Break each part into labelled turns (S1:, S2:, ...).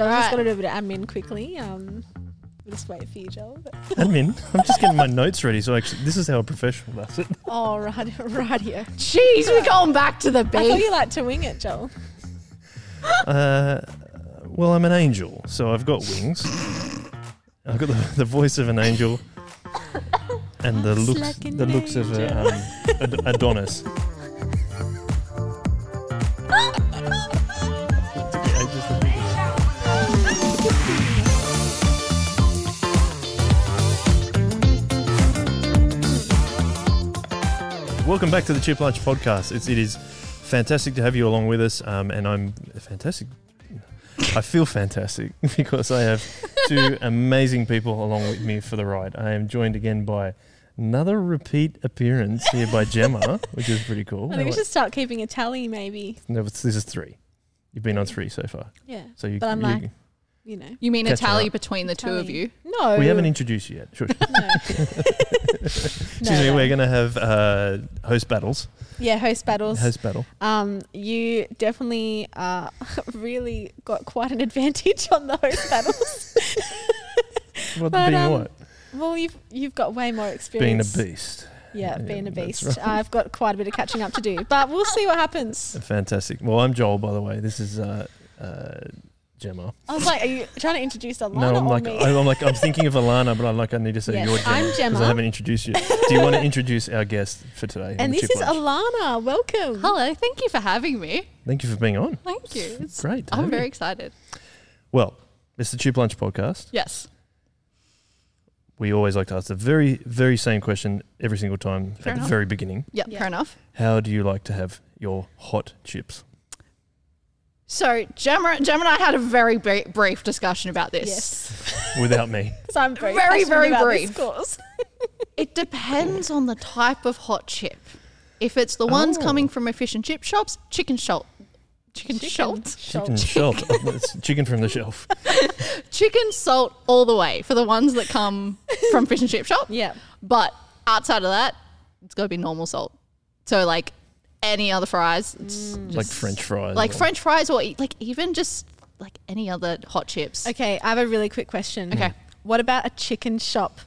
S1: Joel just
S2: Right.
S1: got to do a bit of admin quickly. Um, we'll just wait for you, Joel.
S3: Admin. I'm just getting my notes ready. So actually, this is how a professional does it.
S1: oh, right, right here.
S2: Jeez, we're going back to the
S1: I thought
S2: beef.
S1: you like to wing it, Joel.
S3: Uh, well, I'm an angel, so I've got wings. I've got the, the voice of an angel and the looks
S1: like an
S3: the looks of a, um, Ad- Adonis. Welcome back to the Chip Lunch Podcast. It's, it is fantastic to have you along with us, um, and I'm fantastic. I feel fantastic because I have two amazing people along with me for the ride. I am joined again by another repeat appearance here by Gemma, which is pretty cool.
S1: I think we should start keeping a tally, maybe.
S3: No, this is three. You've been on three so far,
S1: Yeah,
S3: so you.
S1: But I'm
S3: you-
S1: like- you know.
S2: You mean a
S3: Catching
S2: tally
S3: up.
S2: between the two of
S1: Tally.
S2: you?
S1: No.
S3: we haven't introduced you yet. Sure.
S1: No.
S3: Excuse
S1: No,
S3: me.
S1: no.
S3: We're going to have uh, host battles.
S1: Yeah, host battles.
S3: Host battle.
S1: Um, you definitely uh, really got quite an advantage on the host battles.
S3: What
S1: But,
S3: being
S1: um,
S3: what?
S1: well, you've you've got way more experience.
S3: Being a
S1: experience.
S3: beast.
S1: Yeah,
S3: Yeah,
S1: being a
S3: that's
S1: beast.
S3: right.
S1: I've got quite a bit of catching up to do, but we'll see what happens.
S3: Fantastic. Well, I'm Joel, by the way. This is uh, uh, Gemma.
S1: I was like, are you trying to introduce Alana
S3: No, I'm
S1: or
S3: like,
S1: me?
S3: I'm like, I'm thinking of Alana, but I'm like, I need to say
S1: Yes,
S3: you're Gemma.
S1: I'm
S3: Because I haven't introduced you. Do you want to introduce our guest for today?
S1: and this is
S3: Lunch?
S1: Alana. Welcome.
S2: Hello, thank you for having me.
S3: Thank you for being on.
S2: Thank you. It's,
S3: Great.
S2: I'm very
S3: you.
S2: excited.
S3: Well, it's the Chip Lunch podcast.
S2: Yes.
S3: We always like to ask the very, very same question every single time
S2: Fair
S3: at
S2: enough.
S3: the very beginning.
S2: Yep,
S1: Yeah.
S2: fair enough.
S3: How do you like to have your hot chips?
S2: So Gemma, Gemma and I had a very bri- brief discussion about this.
S1: Yes.
S3: Without me.
S1: Because I'm very,
S2: Very, very brief.
S1: This course.
S2: It depends on the type of hot chip. If it's the ones
S3: Oh.
S2: coming from a fish and chip shops, chicken salt. Chicken, salt.
S3: Chicken shelf. Oh, chicken from the shelf.
S2: Chicken salt all the way for the ones that come from fish and chip shop.
S1: Yeah.
S2: But outside of that, it's got to be normal salt. So like any other fries, it's
S1: Mm.
S3: like French fries.
S2: like
S3: or-
S2: French fries, or e- like even just like any other hot chips.
S1: Okay, I have a really quick question.
S2: Okay.
S1: What about a chicken shop?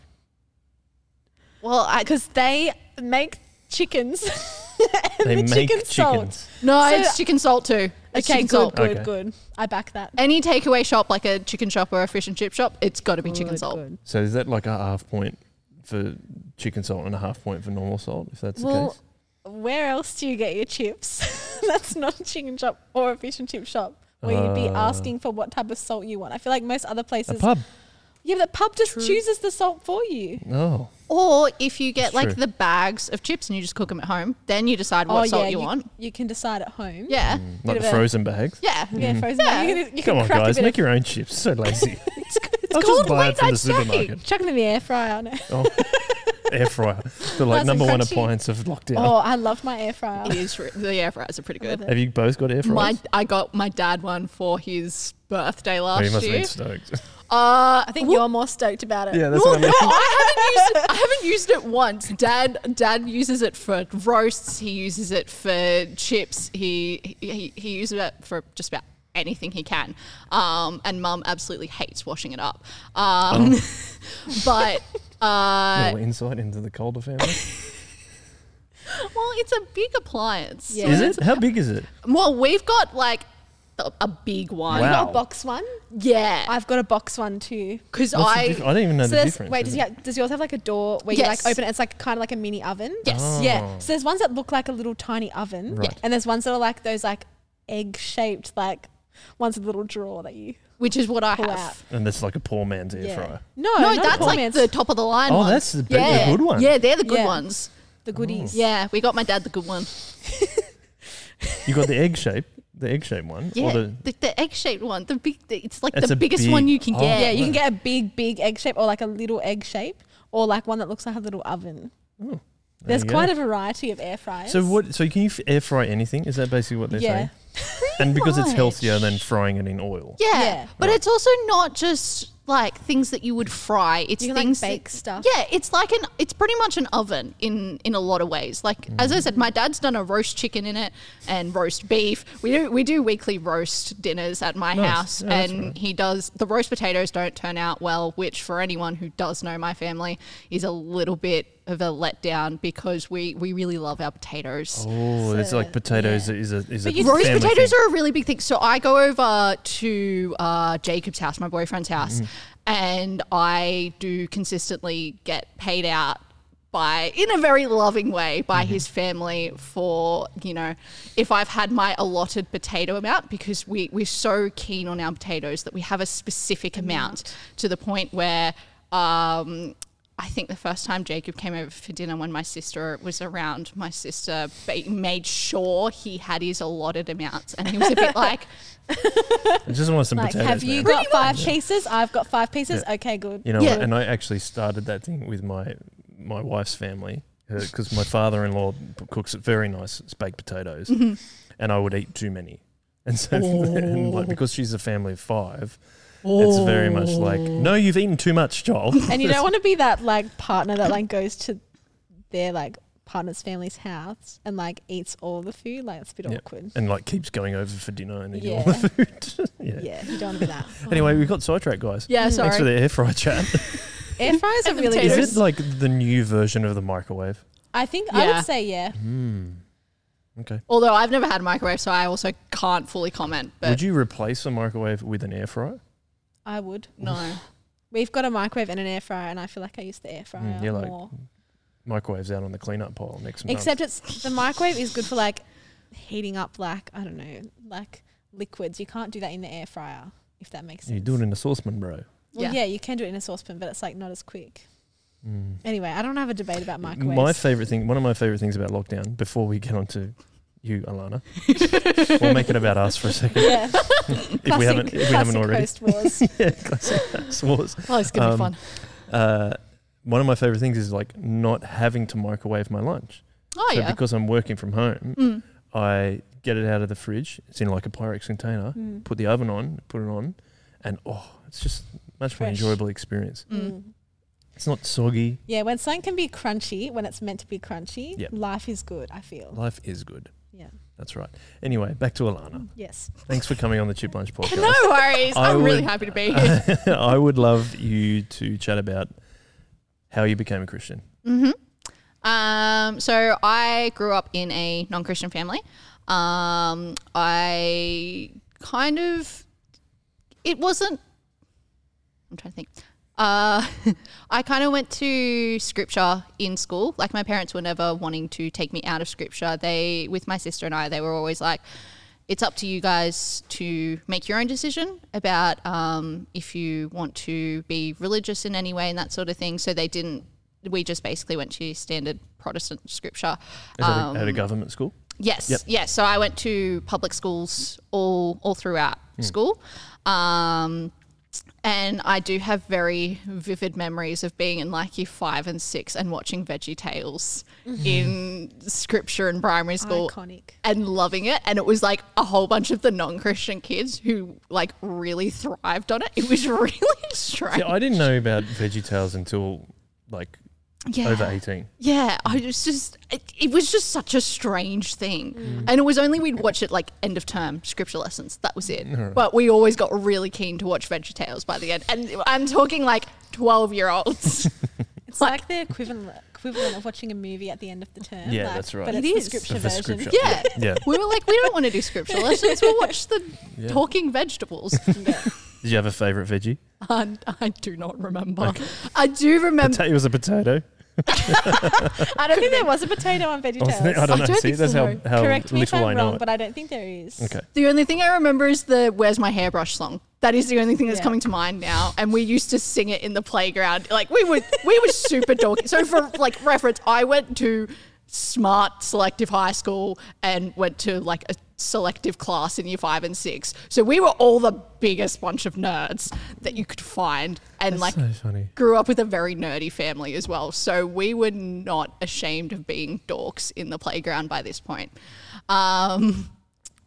S2: Well, I
S1: Because they make chickens. and
S3: They
S1: the
S3: make
S1: chicken salt.
S3: chickens.
S2: no,
S1: So-
S2: it's chicken salt too. It's
S1: Okay,
S2: chicken
S1: good,
S2: salt.
S1: good,
S3: Okay.
S1: good. I back that.
S2: Any takeaway shop like a chicken shop or a fish and chip shop, it's got to be chicken
S1: Good,
S2: salt.
S1: good.
S3: So is that like a half point for chicken salt and a half point for normal salt, if that's the
S1: Well,
S3: case?
S1: Where else do you get your chips? That's not a chicken shop or a fish and chip shop where you'd be
S3: Uh,
S1: asking for what type of salt you want. I feel like most other
S3: A
S1: places.
S3: pub.
S1: Yeah, but the pub just
S2: True.
S1: chooses the salt for you.
S3: Oh.
S2: Or if you get
S3: That's
S2: like
S3: true.
S2: the bags of chips and you just cook them at home, then you decide what salt you, want.
S1: You can decide at home.
S2: Yeah,
S3: Like
S1: of
S3: the
S1: a-
S3: frozen bags.
S2: yeah,
S1: Yeah, frozen.
S2: Yeah.
S1: You can, you
S3: Come
S1: can
S3: on,
S1: crack
S3: guys, make
S1: of,
S3: your own chips. So lazy.
S1: it's, it's
S3: I'll
S1: called
S3: just buy it from the supermarket.
S1: chuck them in the air fryer. No.
S3: Oh, air fryer. The like
S1: Nice and
S3: number one
S1: crunchy.
S3: appliance of lockdown.
S1: Oh, I love my air fryer.
S2: it is. re- The air fryers are pretty good.
S3: Have you both got air fryers?
S2: My I got my dad one for his birthday
S3: oh,
S2: last
S3: you must have
S2: year.
S3: been stoked.
S2: Uh,
S1: I think you're more stoked about it.
S3: yeah, that's
S2: no,
S3: what I
S2: no,
S3: mean.
S2: I haven't used it. I haven't used it once. Dad, Dad uses it for roasts. He uses it for chips. He he, he uses it for just about anything he can. Um, and Mum absolutely hates washing it up. Um, but uh,
S3: little insight into the Calder family.
S2: well, it's a big appliance.
S1: Yeah.
S3: Is it? How big is it?
S2: Well, we've got like a, a big one.
S1: You got
S3: Wow.
S1: a box one?
S2: Yeah,
S1: I've got a box one too.
S2: because
S3: What's
S2: I
S3: I don't even know
S1: So
S3: the difference.
S1: wait, does,
S3: it?
S1: you, does yours have like a door where you
S2: Yes.
S1: like open it? It's like kind of like a mini oven.
S2: yes.
S3: Oh.
S1: Yeah. So there's ones that look like a little tiny oven,
S3: Right.
S1: and there's ones that are like those like egg shaped like ones with a little drawer that you
S2: which is what I
S1: pull
S2: have.
S1: out.
S3: And that's like a poor man's air
S1: Yeah.
S3: fryer.
S1: No,
S2: No, that's
S1: poor
S2: like
S1: man's,
S2: the top of the line.
S3: Oh,
S2: ones.
S3: that's the big- the
S2: yeah.
S3: good one.
S2: Yeah, they're the good
S1: Yeah.
S2: ones.
S1: the goodies.
S2: Yeah, we got my dad the good one.
S3: You got the egg shape, the egg shaped one,
S2: Yeah,
S3: or the
S2: the, the egg shaped one. The big, the, it's like
S3: It's
S2: the
S3: a
S2: biggest
S3: big-
S2: one you can
S3: oh,
S2: get.
S1: Yeah, you can get a big, big egg shape or like a little egg shape or like one that looks like a little oven. Oh.
S3: There
S1: There's quite a variety of air fryers.
S3: So what? So can you f- air fry anything? Is that basically what they're
S1: Yeah.
S3: saying? And because it's
S2: much.
S3: healthier than frying it in oil.
S2: Yeah,
S1: Yeah.
S2: but
S3: Right.
S2: it's also not just like things that you would fry. It's
S1: You can, like,
S2: things that-
S1: bake stuff.
S2: Yeah, it's like an it's pretty much an oven in in a lot of ways. Like as I mm. said, my dad's done a roast chicken in it and roast beef. We do we do weekly roast dinners at my
S3: Nice.
S2: house,
S3: Yeah, that's
S2: and
S3: right.
S2: he does the roast potatoes don't turn out well, which for anyone who does know my family is a little bit of a letdown because we we really love our potatoes.
S3: Oh, it's like potatoes
S1: yeah.
S3: is a is a
S1: But you-
S2: Roast potatoes
S3: thing.
S2: are a really big thing. So I go over to uh, Jacob's house, my boyfriend's house,
S3: Mm-hmm.
S2: and I do consistently get paid out by, in a very loving way, by
S3: Mm-hmm.
S2: his family for, you know, if I've had my allotted potato amount, because we, we're so keen on our potatoes that we have a specific amount to the point where um, I think the first time Jacob came over for dinner when my sister was around, my sister ba- made sure he had his allotted amounts, and he was a bit like,
S3: I just want some
S1: Like,
S3: potatoes.
S1: have you
S3: man.
S1: got five pieces? I've got five pieces. Okay, good.
S3: You know,
S2: Yeah.
S3: and I actually started that thing with my my wife's family because my father-in-law p- cooks very nice baked potatoes,
S2: Mm-hmm.
S3: and I would eat too many, and so and like because she's a family of five, it's very much like no, you've eaten too much, Joel.
S1: And you don't want to be that like partner that like goes to their like partner's family's house and like eats all the food. Like it's a bit
S3: Yeah.
S1: awkward.
S3: and like keeps going over for dinner and eating all the food. yeah.
S1: Yeah, you don't want to be that.
S3: Anyway, we've got sidetracked, guys.
S2: yeah, sorry.
S3: Thanks for the air fry chat.
S1: Air fryers are
S2: And the
S1: really
S2: potatoes.
S1: good.
S3: Is it like the new version of the microwave?
S1: I think I
S2: Yeah.
S1: would say yeah.
S3: Hmm. Okay.
S2: Although I've never had a microwave, so I also can't fully comment. But
S3: Would you replace a microwave with an air fryer?
S1: I would.
S2: no,
S1: We've got a microwave and an air fryer, and I feel like I use the air fryer
S3: Mm, yeah, like
S1: more.
S3: Microwaves out on the cleanup pile next month.
S1: Except it's the microwave is good for like heating up like I don't know like liquids. You can't do that in the air fryer if that makes sense.
S3: you do it in a saucepan, bro.
S1: Well,
S2: Yeah.
S1: yeah. you can do it in a saucepan, but it's like not as quick.
S3: Mm.
S1: Anyway, I don't have a debate about microwaves.
S3: My favorite thing, one of my favorite things about lockdown, before we get on to you, Alana, we'll make it about us for a second.
S1: yeah,
S3: if we haven't, if we haven't
S1: classic
S3: already.
S1: Coast Wars.
S3: yeah, classic Wars.
S2: oh, it's gonna
S3: Um,
S2: be fun.
S3: Uh, one of my favorite things is like not having to microwave my lunch.
S2: Oh
S3: so
S2: yeah.
S3: because I'm working from home,
S2: Mm.
S3: I get it out of the fridge. It's in like a Pyrex container.
S1: Mm.
S3: Put the oven on, put it on, and oh, it's just much more enjoyable experience.
S2: Mm.
S1: Mm.
S3: It's not soggy.
S1: Yeah, when something can be crunchy, when it's meant to be crunchy,
S3: Yep.
S1: life is good. I feel.
S3: Life is good.
S1: Yeah.
S3: That's right. Anyway, back to Alana.
S1: Yes.
S3: Thanks for coming on the Chip Lunch podcast.
S2: No worries.
S3: I
S2: I'm really happy to be here.
S3: I would love you to chat about how you became a Christian.
S2: hmm Um, so I grew up in a non-Christian family. Um, I kind of, it wasn't. I'm trying to think. Uh, I kind of went to scripture in school. Like my parents were never wanting to take me out of scripture. They, with my sister and I, they were always like, it's up to you guys to make your own decision about um, if you want to be religious in any way and that sort of thing. So they didn't. We just basically went to standard Protestant scripture. Um,
S3: at a government school?
S2: Yes,
S3: Yep.
S2: yes. So I went to public schools all all throughout school, um, and I do have very vivid memories of being in like year five and six and watching VeggieTales mm-hmm. in scripture in primary school
S1: Iconic.
S2: and loving it. And it was like a whole bunch of the non Christian kids who like really thrived on it. It was really strange.
S3: Yeah, I didn't know about VeggieTales until like
S2: Yeah.
S3: over 18.
S2: Yeah, I was just, it, it was just such a strange thing.
S3: Mm.
S2: And it was only we'd watch it like end of term scripture lessons. That was it.
S3: Alright.
S2: But we always got really keen to watch VeggieTales by the end. And I'm talking like 12 year olds.
S1: It's like, the equivalent equivalent of watching a movie at the end of the term.
S3: Yeah,
S1: like,
S3: that's right.
S1: But
S2: It
S1: it's
S2: is.
S1: the scripture
S3: For
S1: version.
S3: scripture.
S2: yeah.
S3: Yeah.
S2: We were like, we don't want to do scripture lessons. We'll watch the
S3: Yeah.
S2: talking vegetables.
S1: Yeah.
S3: Did you have a favorite veggie?
S2: And I do not remember. I do remember.
S3: Pota- it was a potato.
S1: I don't think there was a potato on Veggie
S3: I I don't
S2: I
S3: know.
S2: don't
S3: See,
S2: think
S3: that's
S2: so.
S3: how, how
S1: Correct me if
S3: little
S1: I'm
S3: know
S1: wrong,
S3: it.
S1: but I don't think there is.
S3: Okay.
S2: The only thing I remember is the "Where's My Hairbrush" song. That is the only thing that's
S1: Yeah.
S2: coming to mind now. And we used to sing it in the playground. Like we would, we were super dorky. So for like reference, I went to smart selective high school and went to like a selective class in year five and six. So we were all the biggest bunch of nerds that you could find, and
S3: That's
S2: like
S3: so
S2: grew up with a very nerdy family as well. So we were not ashamed of being dorks in the playground by this point. Um,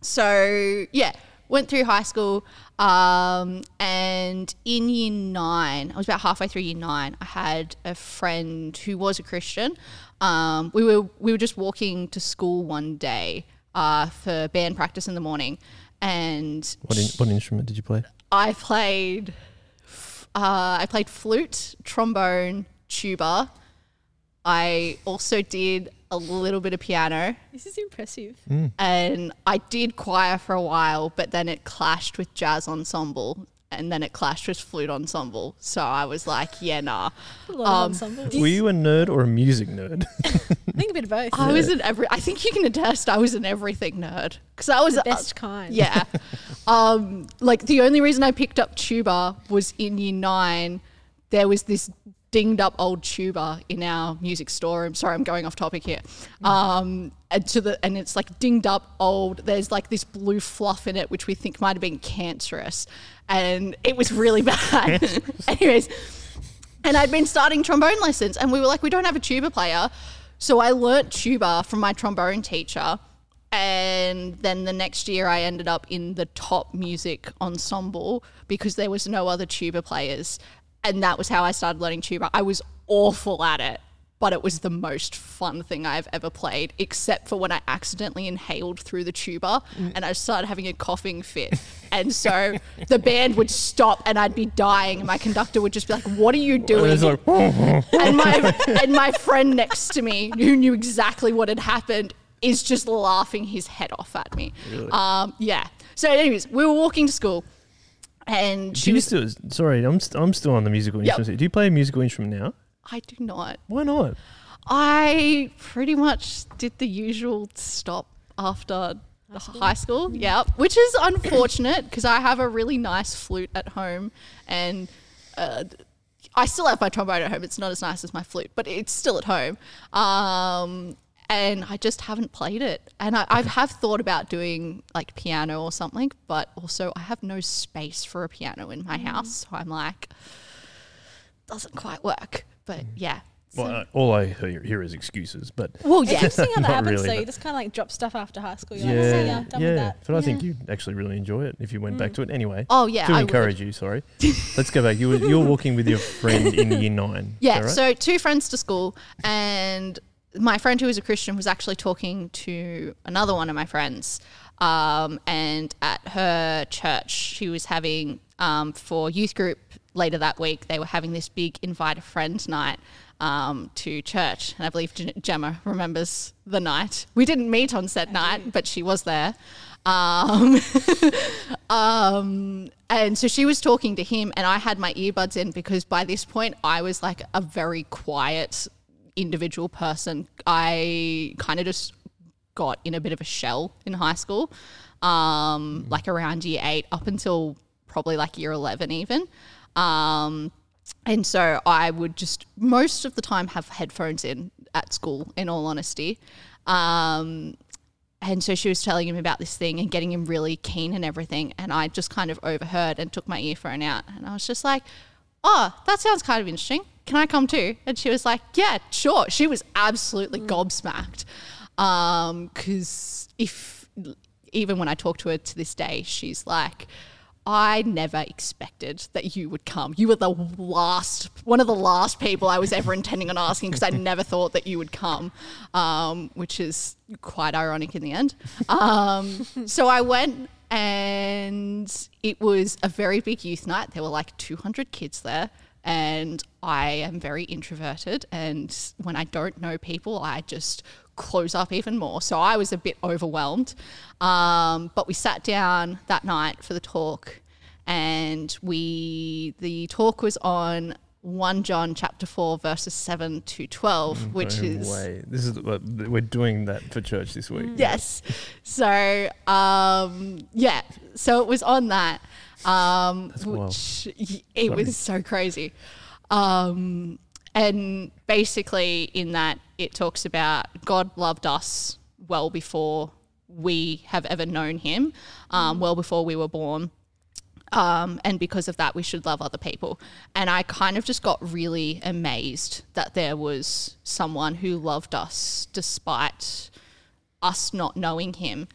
S2: so yeah, went through high school. Um, and in year nine, I was about halfway through year nine. I had a friend who was a Christian. Um, we were we were just walking to school one day uh, for band practice in the morning, and
S3: What, in, what instrument did you play?
S2: I played uh, I played flute, trombone, tuba. I also did a little bit of piano
S1: This is impressive.
S2: and I did choir for a while, but then it clashed with jazz ensemble and then it clashed with flute ensemble. So I was like, yeah, nah.
S1: A lot
S2: Um.
S3: Were you a nerd or a music nerd?
S1: I think a bit of both.
S2: I was in every. I think you can attest I was an everything nerd because I was
S1: the
S2: uh,
S1: best kind.
S2: Yeah. um, like the only reason I picked up tuba was in year nine. There was this dinged up old tuba in our music store. I'm sorry, I'm going off topic here. Um, and to the and it's like dinged up old. There's like this blue fluff in it, which we think might have been cancerous, and it was really bad. Anyways, and I'd been starting trombone lessons, and we were like, we don't have a tuba player. So I learnt tuba from my trombone teacher. And then the next year, I ended up in the top music ensemble because there was no other tuba players. And that was how I started learning tuba. I was awful at it, but it was the most fun thing I've ever played, except for when I accidentally inhaled through the tuba and I started having a coughing fit. And so the band would stop and I'd be dying, and my conductor would just be like, What are you doing?
S3: It's like,
S2: and my and my friend next to me who knew exactly what had happened is just laughing his head off at me. Um, yeah. So, anyways, we were walking to school, and
S3: do
S2: she
S3: you
S2: was.
S3: still, sorry, I'm, st- I'm still on the musical
S2: Yep.
S3: instrument. Do you play a musical instrument now?
S2: I do not.
S3: Why not?
S2: I pretty much did the usual stop after the high school. Yeah, which is unfortunate because I have a really nice flute at home, and uh, I still have my trombone at home. It's not as nice as my flute, but it's still at home. Um, and I just haven't played it. And I, I have thought about doing like piano or something, but also I have no space for a piano in my mm. house. So I'm like, doesn't quite work. But mm. yeah.
S3: Well, uh, all I hear, hear is excuses, but
S2: Well, yeah.
S1: interesting how that
S3: Not
S1: happens.
S3: really,
S1: so you just kind of like drop stuff after high school. You're like, "See ya,
S3: yeah,
S1: done
S3: yeah.
S1: with that.
S3: But I think you'd actually really enjoy it if you went back mm. to it anyway.
S2: Oh yeah,
S3: to
S2: I
S3: encourage
S2: would.
S3: you, sorry. Let's go back. You were, you were walking with your friend in year nine.
S2: Yeah,
S3: right?
S2: so two friends to school, and my friend who was a Christian was actually talking to another one of my friends. Um, and at her church, she was having um, for youth group later that week. They were having this big invite a friend night um, to church, and I believe Gemma remembers the night. We didn't meet on said night, but she was there. Um, um, and so she was talking to him, and I had my earbuds in because by this point I was like a very quiet individual person. I kind of just got in a bit of a shell in high school, um, like around year eight up until probably like year 11 even. Um, and so I would just most of the time have headphones in at school, in all honesty. Um, and so she was telling him about this thing and getting him really keen and everything. And I just kind of overheard and took my earphone out. And I was just like, oh, that sounds kind of interesting. Can I come too? And she was like, yeah, sure. She was absolutely gobsmacked. Because if, even when I talk to her to this day, she's like, I never expected that you would come. You were the last, one of the last people I was ever intending on asking because I never thought that you would come, um, which is quite ironic in the end. Um, so I went and it was a very big youth night. There were like 200 kids there. And I am very introverted. And when I don't know people, I just close up even more. So I was a bit overwhelmed. Um, but we sat down that night for the talk, and we the talk was on 1 John chapter 4 verses 7 to 12, which
S3: No
S2: is
S3: way. This is what- we're doing that for church this week.
S2: Yes. So, um, yeah. So it was on that, um,
S3: wild.
S2: which y- it was so crazy. Um, and basically, in that, it talks about God loved us well before we have ever known Him, um, well before we were born. Um, and because of that, we should love other people. And I kind of just got really amazed that there was someone who loved us despite us not knowing him.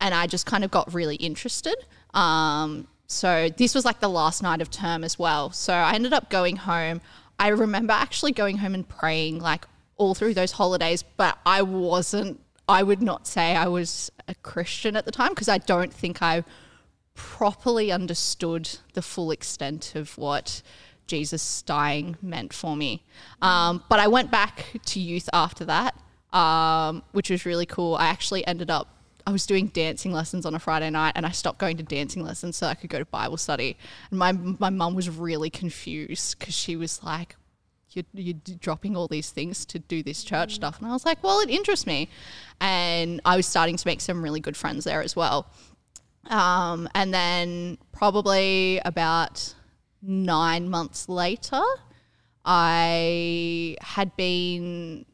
S2: And I just kind of got really interested. Um, so this was like the last night of term as well. So I ended up going home. I remember actually going home and praying like all through those holidays, but I wasn't, I would not say I was a Christian at the time because I don't think I properly understood the full extent of what Jesus dying meant for me. Um, but I went back to youth after that, um, which was really cool. I actually ended up, I was doing dancing lessons on a Friday night and I stopped going to dancing lessons so I could go to Bible study. And my, my mum was really confused because she was like, you're, you're dropping all these things to do this church stuff. And I was like, well, it interests me. And I was starting to make some really good friends there as well. Um, and then probably about nine months later, I had been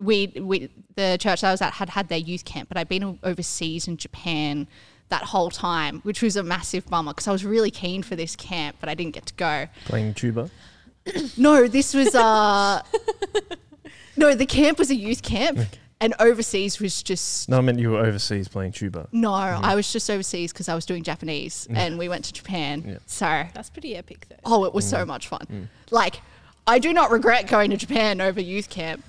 S2: we we the church I was at had had their youth camp, but I'd been overseas in Japan that whole time, which was a massive bummer because I was really keen for this camp, but I didn't get to go.
S3: Playing tuba.
S2: No, this was uh no, the camp was a youth camp, and overseas was just
S3: No, I meant you were overseas playing tuba.
S2: no. Mm-hmm. I was just overseas because I was doing Japanese, mm. and we went to Japan.
S3: Yeah.
S2: So
S1: That's pretty epic, though.
S2: Oh, it was so mm. much fun. Mm. Like, I do not regret going to Japan over youth camp,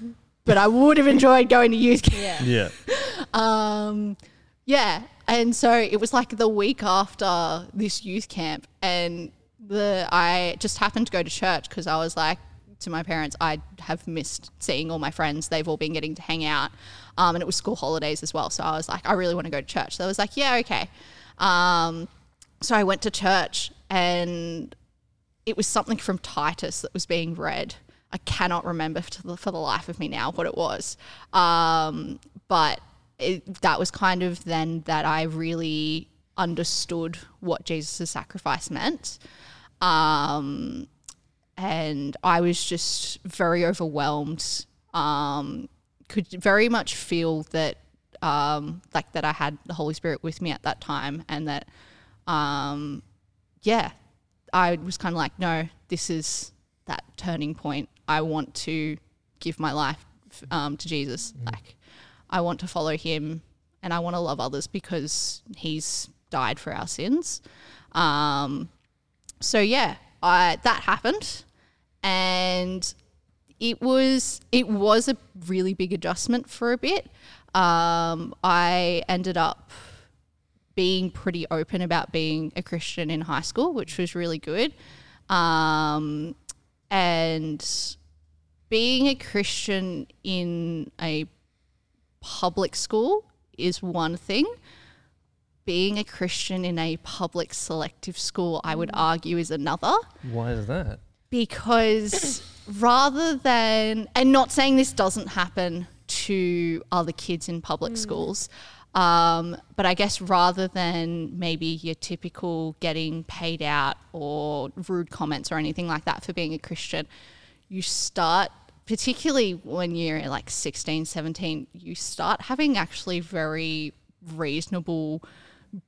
S2: but I would have enjoyed going to youth camp.
S1: Yeah.
S3: Yeah.
S2: Um, yeah. And so it was like the week after this youth camp, and the I just happened to go to church because I was like to my parents, I have missed seeing all my friends. They've all been getting to hang out, um, and it was school holidays as well. So I was like, I really want to go to church. So I was like, yeah, okay. Um, so I went to church, and it was something from Titus that was being read. I cannot remember for the, for the life of me now what it was. Um, but it, that was kind of then that I really understood what Jesus' sacrifice meant. Um, and I was just very overwhelmed. Um, could very much feel that, um, like that I had the Holy Spirit with me at that time, and that, um, yeah, I was kind of like, no, this is that turning point. I want to give my life um, to Jesus. Like, I want to follow him and I want to love others because he's died for our sins. Um, so yeah, I, that happened, and it was it was a really big adjustment for a bit. Um, I ended up being pretty open about being a Christian in high school, which was really good. Um, and being a Christian in a public school is one thing. Being a Christian in a public selective school, I would argue, is another
S3: Why is that?
S2: Because rather than and not saying this doesn't happen to other kids in public schools um, but i guess rather than maybe your typical getting paid out or rude comments or anything like that for being a christian you start particularly when you're like 16 17 you start having actually very reasonable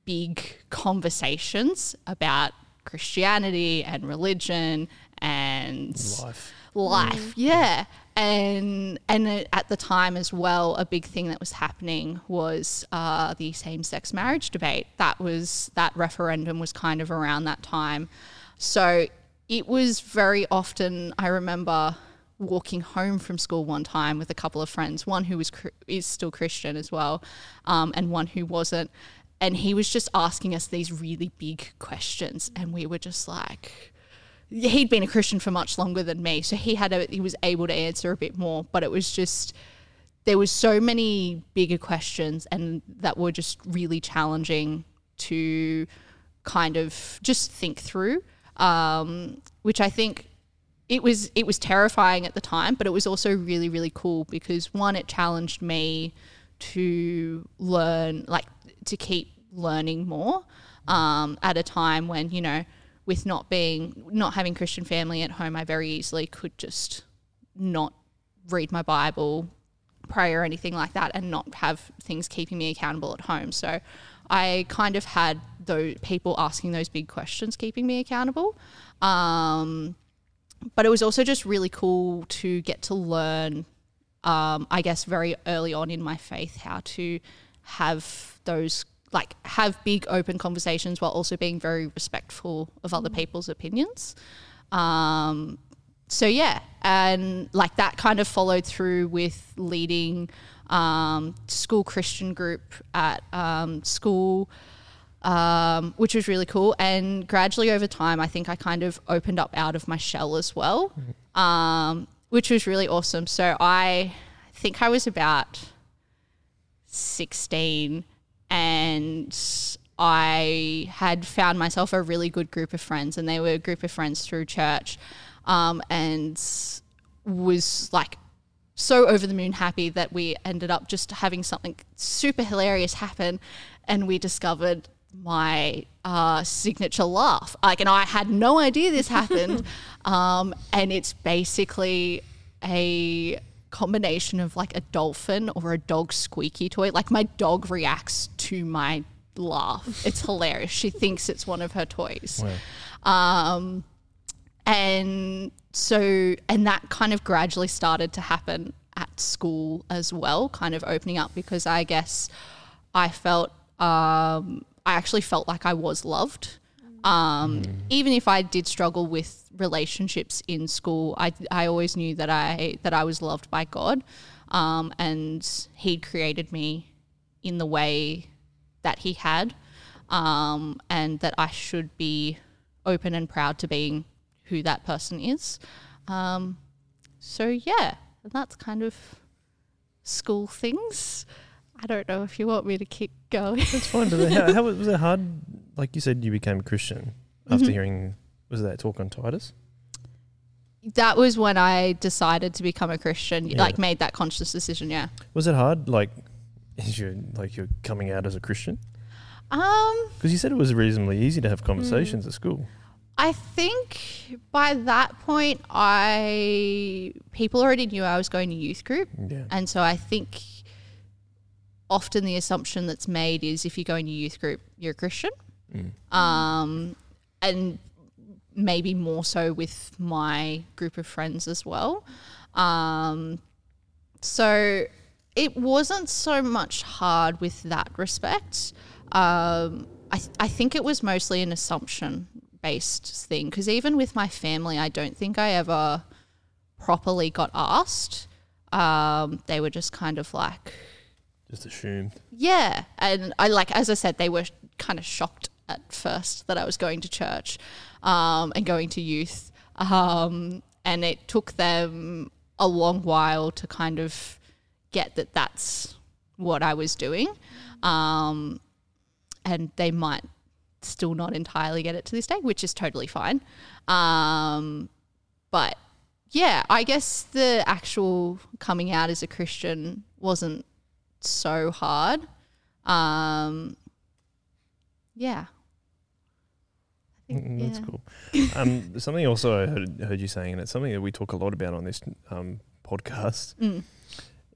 S2: big conversations about Christianity and religion and
S3: Life.
S2: life. Yeah. And and at the time as well, a big thing that was happening was uh, the same-sex marriage debate. That was that referendum was kind of around that time. So it was very often. I remember walking home from school one time with a couple of friends, one who was is still Christian as well, um, and one who wasn't. And he was just asking us these really big questions, and we were just like, he'd been a Christian for much longer than me, so he had a, he was able to answer a bit more. But it was just there was so many bigger questions, and that were just really challenging to kind of just think through. Um, which I think it was it was terrifying at the time, but it was also really really cool because one, it challenged me to learn like to keep learning more um, at a time when you know with not being not having Christian family at home, I very easily could just not read my Bible, pray or anything like that, and not have things keeping me accountable at home. So I kind of had those people asking those big questions keeping me accountable. Um, but it was also just really cool to get to learn, um, I guess, very early on in my faith how to have those like have big open conversations while also being very respectful of other people's opinions. Um, so yeah, and like that kind of followed through with leading um, school Christian group at um, school, um, which was really cool. And gradually over time, I think I kind of opened up out of my shell as well, um, which was really awesome. So I think I was about 16 and I had found myself a really good group of friends, and they were a group of friends through church, um, and was like so over the moon happy that we ended up just having something super hilarious happen, and we discovered my uh, signature laugh. Like, and I had no idea this happened, um, and it's basically a combination of like a dolphin or a dog squeaky toy. Like my dog reacts to my laugh. It's hilarious. She thinks it's one of her toys. Um, and so, and that kind of gradually started to happen at school as well, kind of opening up because I guess I felt, um, I actually felt like I was loved. Um, Even if I did struggle with relationships in school, I, I always knew that I that I was loved by God, um, and He created me in the way that He had, um, and that I should be open and proud to being who that person is. Um, so yeah, that's kind of school things. I don't know if you want me to keep going.
S3: That's fine. But how, how was it hard? Like you said, you became a Christian after
S2: Mhm.
S3: hearing was that talk on Titus?
S2: that was when I decided to become a Christian,
S3: Yeah.
S2: like made that conscious decision. Yeah.
S3: Was it hard? Like, is you like you're coming out as a Christian?
S2: Um,
S3: Because you said it was reasonably easy to have conversations at school.
S2: I think by that point, I people already knew I was going to youth group,
S3: Yeah.
S2: and so I think often the assumption that's made is if you go into youth group, you're a Christian.
S3: Mm.
S2: um, and maybe more so with my group of friends as well. Um, so it wasn't so much hard with that respect. Um, I, I think it was mostly an assumption based thing because even with my family, I don't think I ever properly got asked. Um, they were just kind of like,
S3: Just assumed.
S2: yeah, and I like as I said, they were kind of shocked at first that I was going to church um, and going to youth, um, and it took them a long while to kind of get that that's what I was doing, um, and they might still not entirely get it to this day, which is totally fine. Um, but yeah, I guess the actual coming out as a Christian wasn't so hard. Um, yeah. Think,
S3: Mm, That's
S2: yeah.
S3: cool. Um, something also I heard, heard you saying, and it's something that we talk a lot about on this um, podcast,
S2: Mm.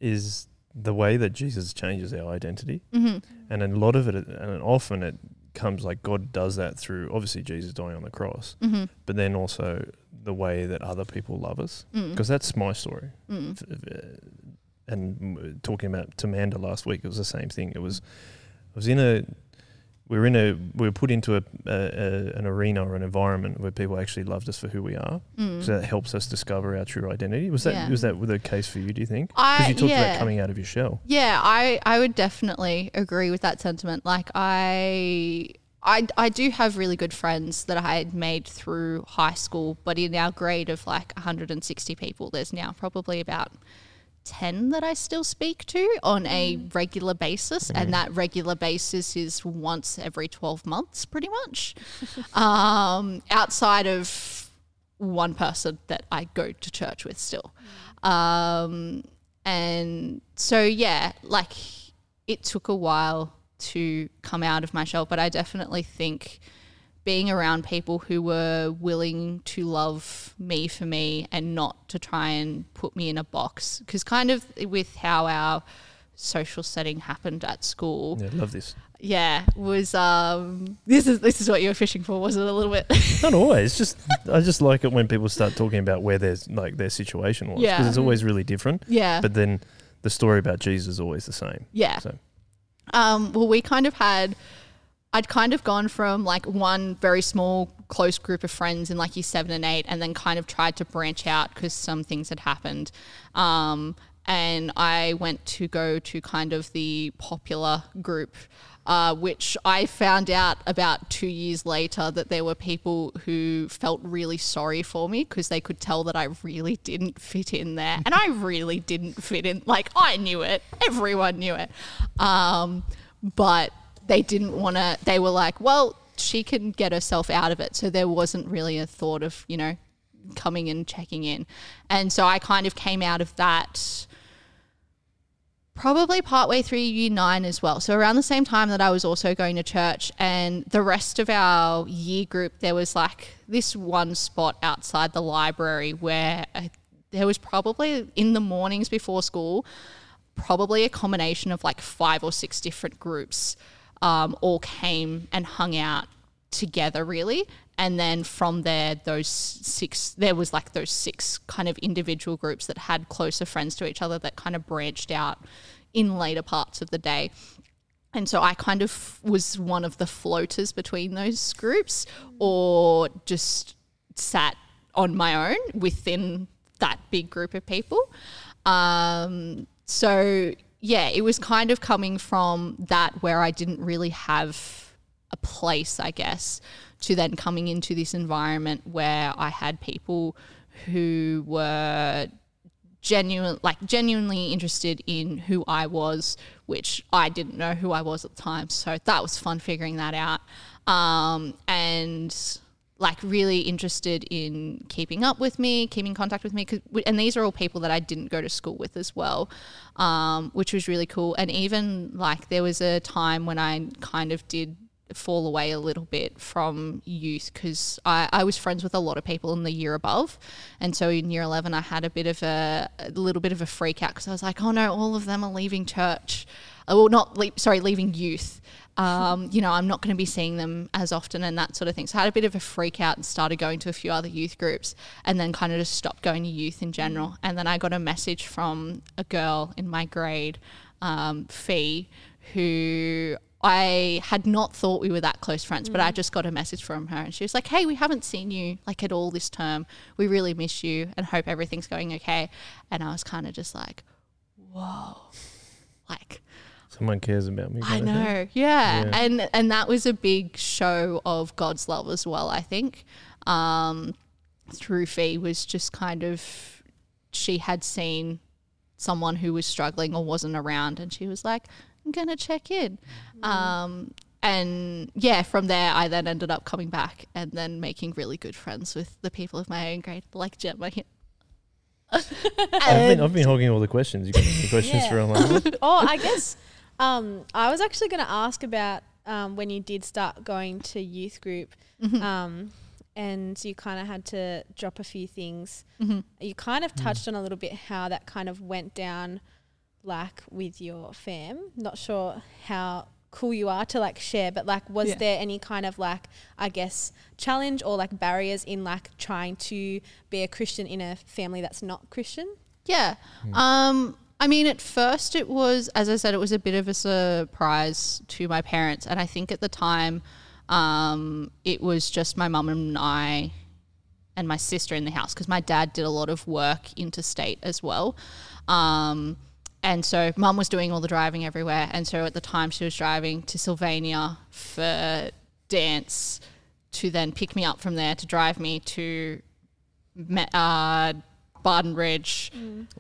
S3: is the way that Jesus changes our identity.
S2: Mhm.
S3: And a lot of it, and often it comes like God does that through obviously Jesus dying on the cross,
S2: Mhm.
S3: but then also the way that other people love us.
S2: Mm.
S3: Because that's my story.
S2: Mm.
S3: And talking about Tamanda last week, it was the same thing. It was, I was in a, we were in a, we were put into a, a, a an arena or an environment where people actually loved us for who we are.
S2: Mm.
S3: So that helps us discover our true identity. Was that
S2: Yeah.
S3: was that the case for you? Do you think? Because you talked
S2: yeah.
S3: about coming out of your shell.
S2: Yeah, I, I would definitely agree with that sentiment. Like I I I do have really good friends that I had made through high school, but in our grade of like 160 people, there's now probably about 10 that I still speak to on a regular basis, and that regular basis is once every 12 months, pretty much. um, outside of one person that I go to church with still. Um, and so, yeah, like it took a while to come out of my shell, but I definitely think being around people who were willing to love me for me and not to try and put me in a box. Because, kind of with how our social setting happened at school,
S3: Yeah, love this.
S2: yeah, was um, this is this is what you were fishing for, was it a little bit?
S3: Not always. Just I just like it when people start talking about where their like their situation was because
S2: Yeah.
S3: it's always really different.
S2: yeah,
S3: But then the story about Jesus is always the same.
S2: yeah.
S3: So
S2: Um, well, we kind of had, I'd kind of gone from like one very small, close group of friends in like year seven and eight, and then kind of tried to branch out because some things had happened. Um, and I went to go to kind of the popular group. Uh, which I found out about two years later that there were people who felt really sorry for me because they could tell that I really didn't fit in there. And I really didn't fit in. Like, I knew it, everyone knew it. Um, but they didn't want to, they were like, well, she can get herself out of it. So there wasn't really a thought of, you know, coming and checking in. And so I kind of came out of that probably partway through year nine as well. So around the same time that I was also going to church, and the rest of our year group, there was like this one spot outside the library where uh, there was probably in the mornings before school, probably a combination of like five or six different groups um, all came and hung out together really and then from there those six there was like those six kind of individual groups that had closer friends to each other that kind of branched out in later parts of the day and so I kind of was one of the floaters between those groups or just sat on my own within that big group of people. Um, so, yeah, it was kind of coming from that where I didn't really have a place, I guess, to then coming into this environment where I had people who were genuine like genuinely interested in who I was, which I didn't know who I was at the time. So that was fun figuring that out. Um, and like really interested in keeping up with me, keeping contact with me. And these are all people that I didn't go to school with as well, um, which was really cool. And even like there was a time when I kind of did fall away a little bit from youth because I, I was friends with a lot of people in the year above. And so in year 11, I had a bit of a, a little bit of a freak out because I was like, oh no, all of them are leaving church. Uh, well, not, le- sorry, leaving youth. Um, you know, I'm not going to be seeing them as often and that sort of thing. So I had a bit of a freak out and started going to a few other youth groups and then kind of just stopped going to youth in general. And then I got a message from a girl in my grade, um, Fee, who I had not thought we were that close friends, but I just got a message from her and she was like, Hey, we haven't seen you like at all this term. We really miss you and hope everything's going okay. And I was kind of just like, Whoa. Like,
S3: Someone cares about me.
S2: I
S3: kind of thing.
S2: know. Yeah.
S3: Yeah.
S2: And and that was a big show of God's love as well, I think. Um through Fee was just kind of she had seen someone who was struggling or wasn't around and she was like, I'm gonna check in. Um and yeah, from there I then ended up coming back and then making really good friends with the people of my own grade, like Gemma here.
S3: I've been, I've been hogging all the questions. You got any questions
S1: Yeah.
S3: for online?
S1: oh, I guess um, I was actually going to ask about um, when you did start going to youth group,
S2: Mm-hmm.
S1: um, and you kind of had to drop a few things.
S2: Mm-hmm.
S1: You kind of touched on a little bit how that kind of went down, like with your fam. Not sure how cool you are to like share, but like, was
S2: Yeah.
S1: there any kind of like, I guess, challenge or like barriers in like trying to be a Christian in a family that's not Christian?
S2: Yeah. Um, I mean, at first it was, as I said, it was a bit of a surprise to my parents. And I think at the time, um, it was just my mum and I and my sister in the house because my dad did a lot of work interstate as well. Um, and so mum was doing all the driving everywhere. And so at the time she was driving to Sylvania for dance to then pick me up from there to drive me to uh, Barden Ridge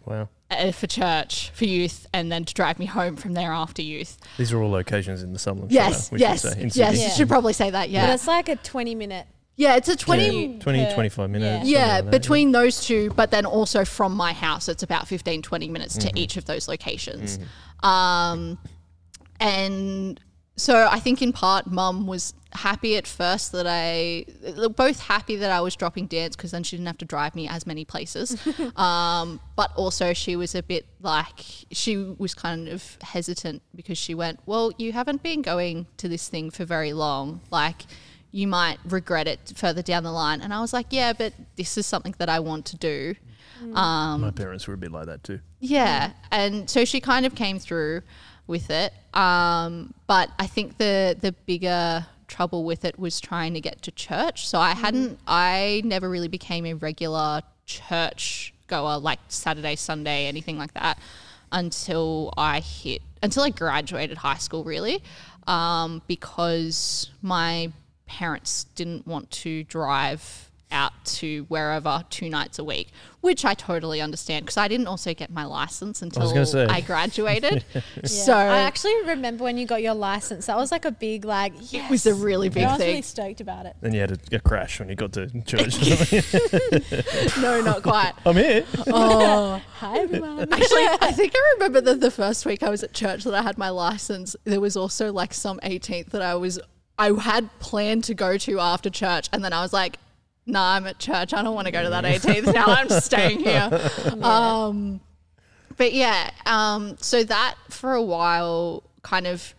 S3: Wow.
S2: uh, for church for youth and then to drive me home from there after youth.
S3: These are all locations in the Sutherland
S2: Yes,
S3: Shire, we
S2: yes,
S3: should say,
S2: yes.
S3: Sydney.
S1: Yeah.
S2: Should probably say that.
S1: Yeah, But
S2: Yeah,
S1: it's like a 20 minute.
S2: yeah. It's a twenty.
S3: Yeah.
S1: Twenty-
S3: 25 minutes.
S1: yeah.
S2: Yeah,
S3: like that,
S2: between those two, but then also from my house, it's about 15, 20 minutes to each of those locations. Um, and so I think in part, mum was happy at first that I, both happy that I was dropping dance because then she didn't have to drive me as many places. um, but also she was a bit like, she was kind of hesitant because she went, Well, you haven't been going to this thing for very long. Like, you might regret it further down the line. And I was like, Yeah, but this is something that I want to do. Um,
S3: My parents were a bit like that too.
S2: yeah. And so she kind of came through. with it. Um, but I think the the bigger trouble with it was trying to get to church. So I hadn't, I never really became a regular church goer, like Saturday, Sunday, anything like that, until I hit, until I graduated high school, really, um, because my parents didn't want to drive out to wherever two nights a week, which I totally understand because I didn't also get my license until
S3: gonna.
S2: I graduated.
S1: Yeah.
S2: So
S1: I actually remember when you got your license. That was like a big like. Yes.
S2: it was a really big
S1: I was
S2: thing.
S1: really stoked about it.
S3: Then you had a, a crash when you got to church.
S2: no, not quite.
S3: I'm here.
S2: Oh,
S1: Hi everyone.
S2: actually, I think I remember that the first week I was at church that I had my license. There was also like some 18th that I was I had planned to go to after church, and then I was like, "Nah, I'm at church. I don't want to go to that 18th now. I'm staying here." Um, but yeah, um, so that for a while kind of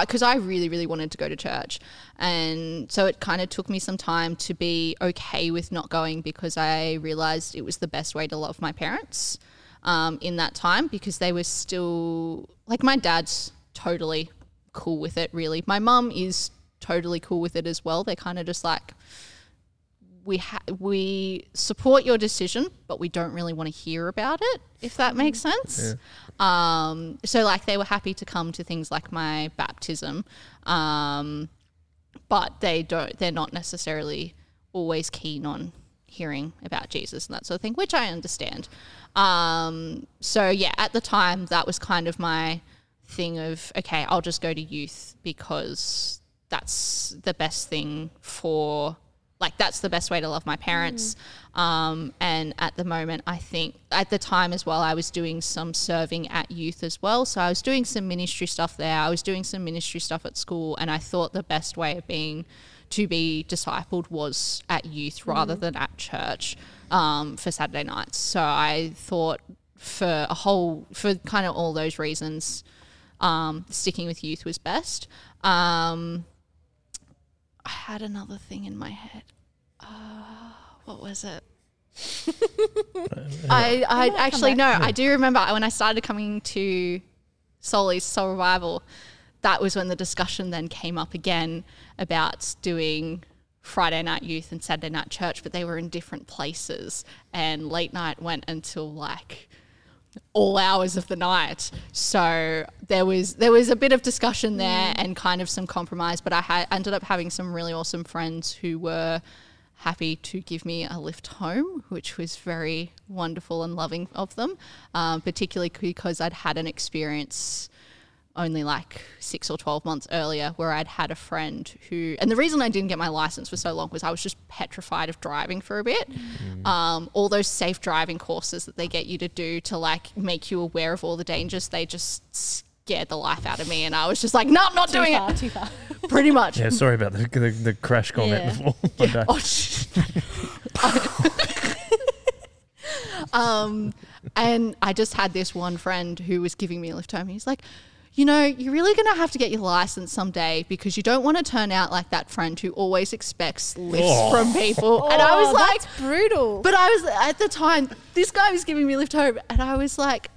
S2: because I really, really wanted to go to church. And so it kind of took me some time to be okay with not going because I realized it was the best way to love my parents um, in that time because they were still like my dad's totally cool with it, really. My mum is totally cool with it as well. They're kind of just like, we ha- we support your decision, but we don't really want to hear about it, if that makes sense. Um, so like they were happy to come to things like my baptism, um, but they don't. They're not necessarily always keen on hearing about Jesus and that sort of thing, which I understand. Um, so yeah, at the time that was kind of my thing of okay, I'll just go to youth because that's the best thing for like that's the best way to love my parents. Um, and at the moment i think at the time as well i was doing some serving at youth as well. So i was doing some ministry stuff there. I was doing some ministry stuff at school. And i thought the best way of being to be discipled was at youth rather than at church um, for saturday nights. So i thought for a whole for kind of all those reasons um, sticking with youth was best. Um, I had another thing in my head. Uh, what was it? I, I actually no. I do remember when I started coming to Soli's Soul Revival, that was when the discussion then came up again about doing Friday night youth and Saturday night church, but they were in different places and late night went until like all hours of the night. So there was there was a bit of discussion there and kind of some compromise, but I had ended up having some really awesome friends who were happy to give me a lift home, which was very wonderful and loving of them, um, particularly because I'd had an experience only like six or 12 months earlier where I'd had a friend who, and the reason I didn't get my license for so long was I was just petrified of driving for a bit. Um, all those safe driving courses that they get you to do to like make you aware of all the dangers, they just scared the life out of me. And I was just like, no, I'm not
S1: Too
S2: doing
S1: far,
S2: it.
S1: too far.
S2: Pretty much.
S3: Yeah, sorry about the, the, the crash comment
S1: Yeah.
S3: before. My bad.
S2: Oh, sh- um, and I just had this one friend who was giving me a lift home. He's like, you know, you're really going to have to get your license someday because you don't want to turn out like that friend who always expects lifts
S3: Oh.
S2: from people. and I was
S1: Oh,
S2: like,
S1: that's brutal.
S2: but I was at the time, this guy was giving me lift home, and I was like,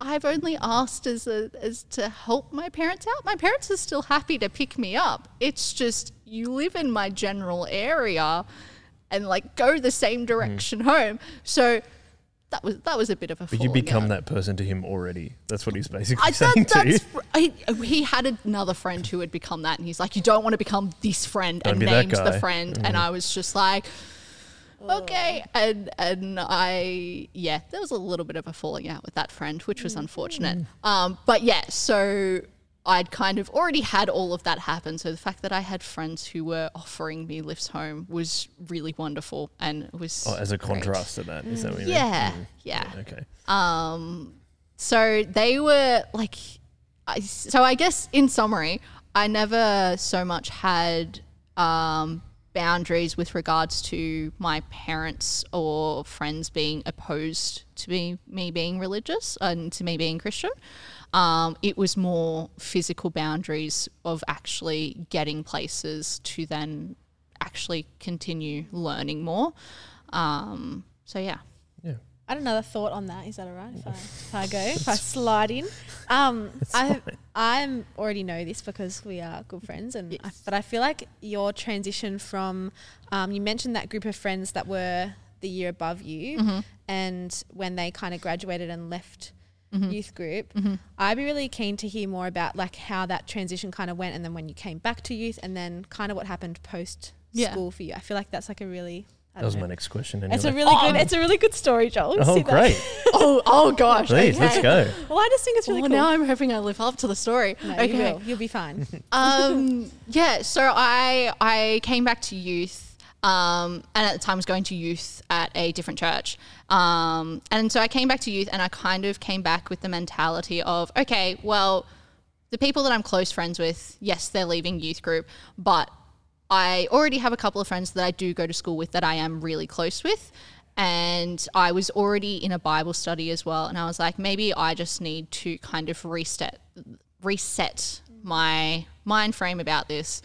S2: I've only asked as a, as to help my parents out. My parents are still happy to pick me up. It's just you live in my general area, and like go the same direction mm. home. So that was that was a bit of a.
S3: But you become
S2: out.
S3: that person to him already. That's what he's basically
S2: I
S3: saying
S2: thought
S3: to you.
S2: that's I, he had another friend who had become that, and he's like, "You don't want to become this friend,"
S3: Don't
S2: and named the
S3: guy. Mm.
S2: friend, and I was just like, "Okay," and and I yeah, there was a little bit of a falling out with that friend, which was unfortunate. Um, but yeah, so. I'd kind of already had all of that happen. So the fact that I had friends who were offering me lifts home was really wonderful and it was
S3: Oh, as a
S2: great.
S3: contrast to that, is that what you
S2: Yeah,
S3: mean?
S2: yeah.
S3: Mm, Okay.
S2: Um, so they were like, I, so I guess in summary, I never so much had um, boundaries with regards to my parents or friends being opposed to me, me being religious and to me being Christian. Um, it was more physical boundaries of actually getting places to then actually continue learning more. Um, so yeah.
S3: Yeah.
S1: I had another thought on that. Is that all right if I, if I go, if I slide in? Um, I I already know this because we are good friends, and I, but I feel like your transition from um, you mentioned that group of friends that were the year above you,
S2: Mm-hmm.
S1: and when they kind of graduated and left
S2: Mm-hmm.
S1: youth group, I'd be really keen to hear more about like how that transition kind of went, and then when you came back to youth, and then kind of what happened post
S2: Yeah.
S1: school for you. I feel like that's like a really
S3: That was
S1: don't
S3: my next question.
S1: It's a
S3: anyway.
S1: really good. It's a really good story, Joel.
S3: oh,
S1: See that?
S3: great.
S2: oh, oh gosh.
S3: Please,
S2: okay.
S3: let's go.
S1: Well, I just think it's really
S2: well,
S1: cool.
S2: now I'm hoping I live up to the story.
S1: No,
S2: okay.
S1: you will. You'll be fine.
S2: um, yeah, so I I came back to youth, um, and at the time was going to youth at a different church, um, and so I came back to youth, and I kind of came back with the mentality of okay, well, the people that I'm close friends with, yes, they're leaving youth group, but I already have a couple of friends that I do go to school with that I am really close with. And I was already in a Bible study as well. And I was like, maybe I just need to kind of reset reset my mind frame about this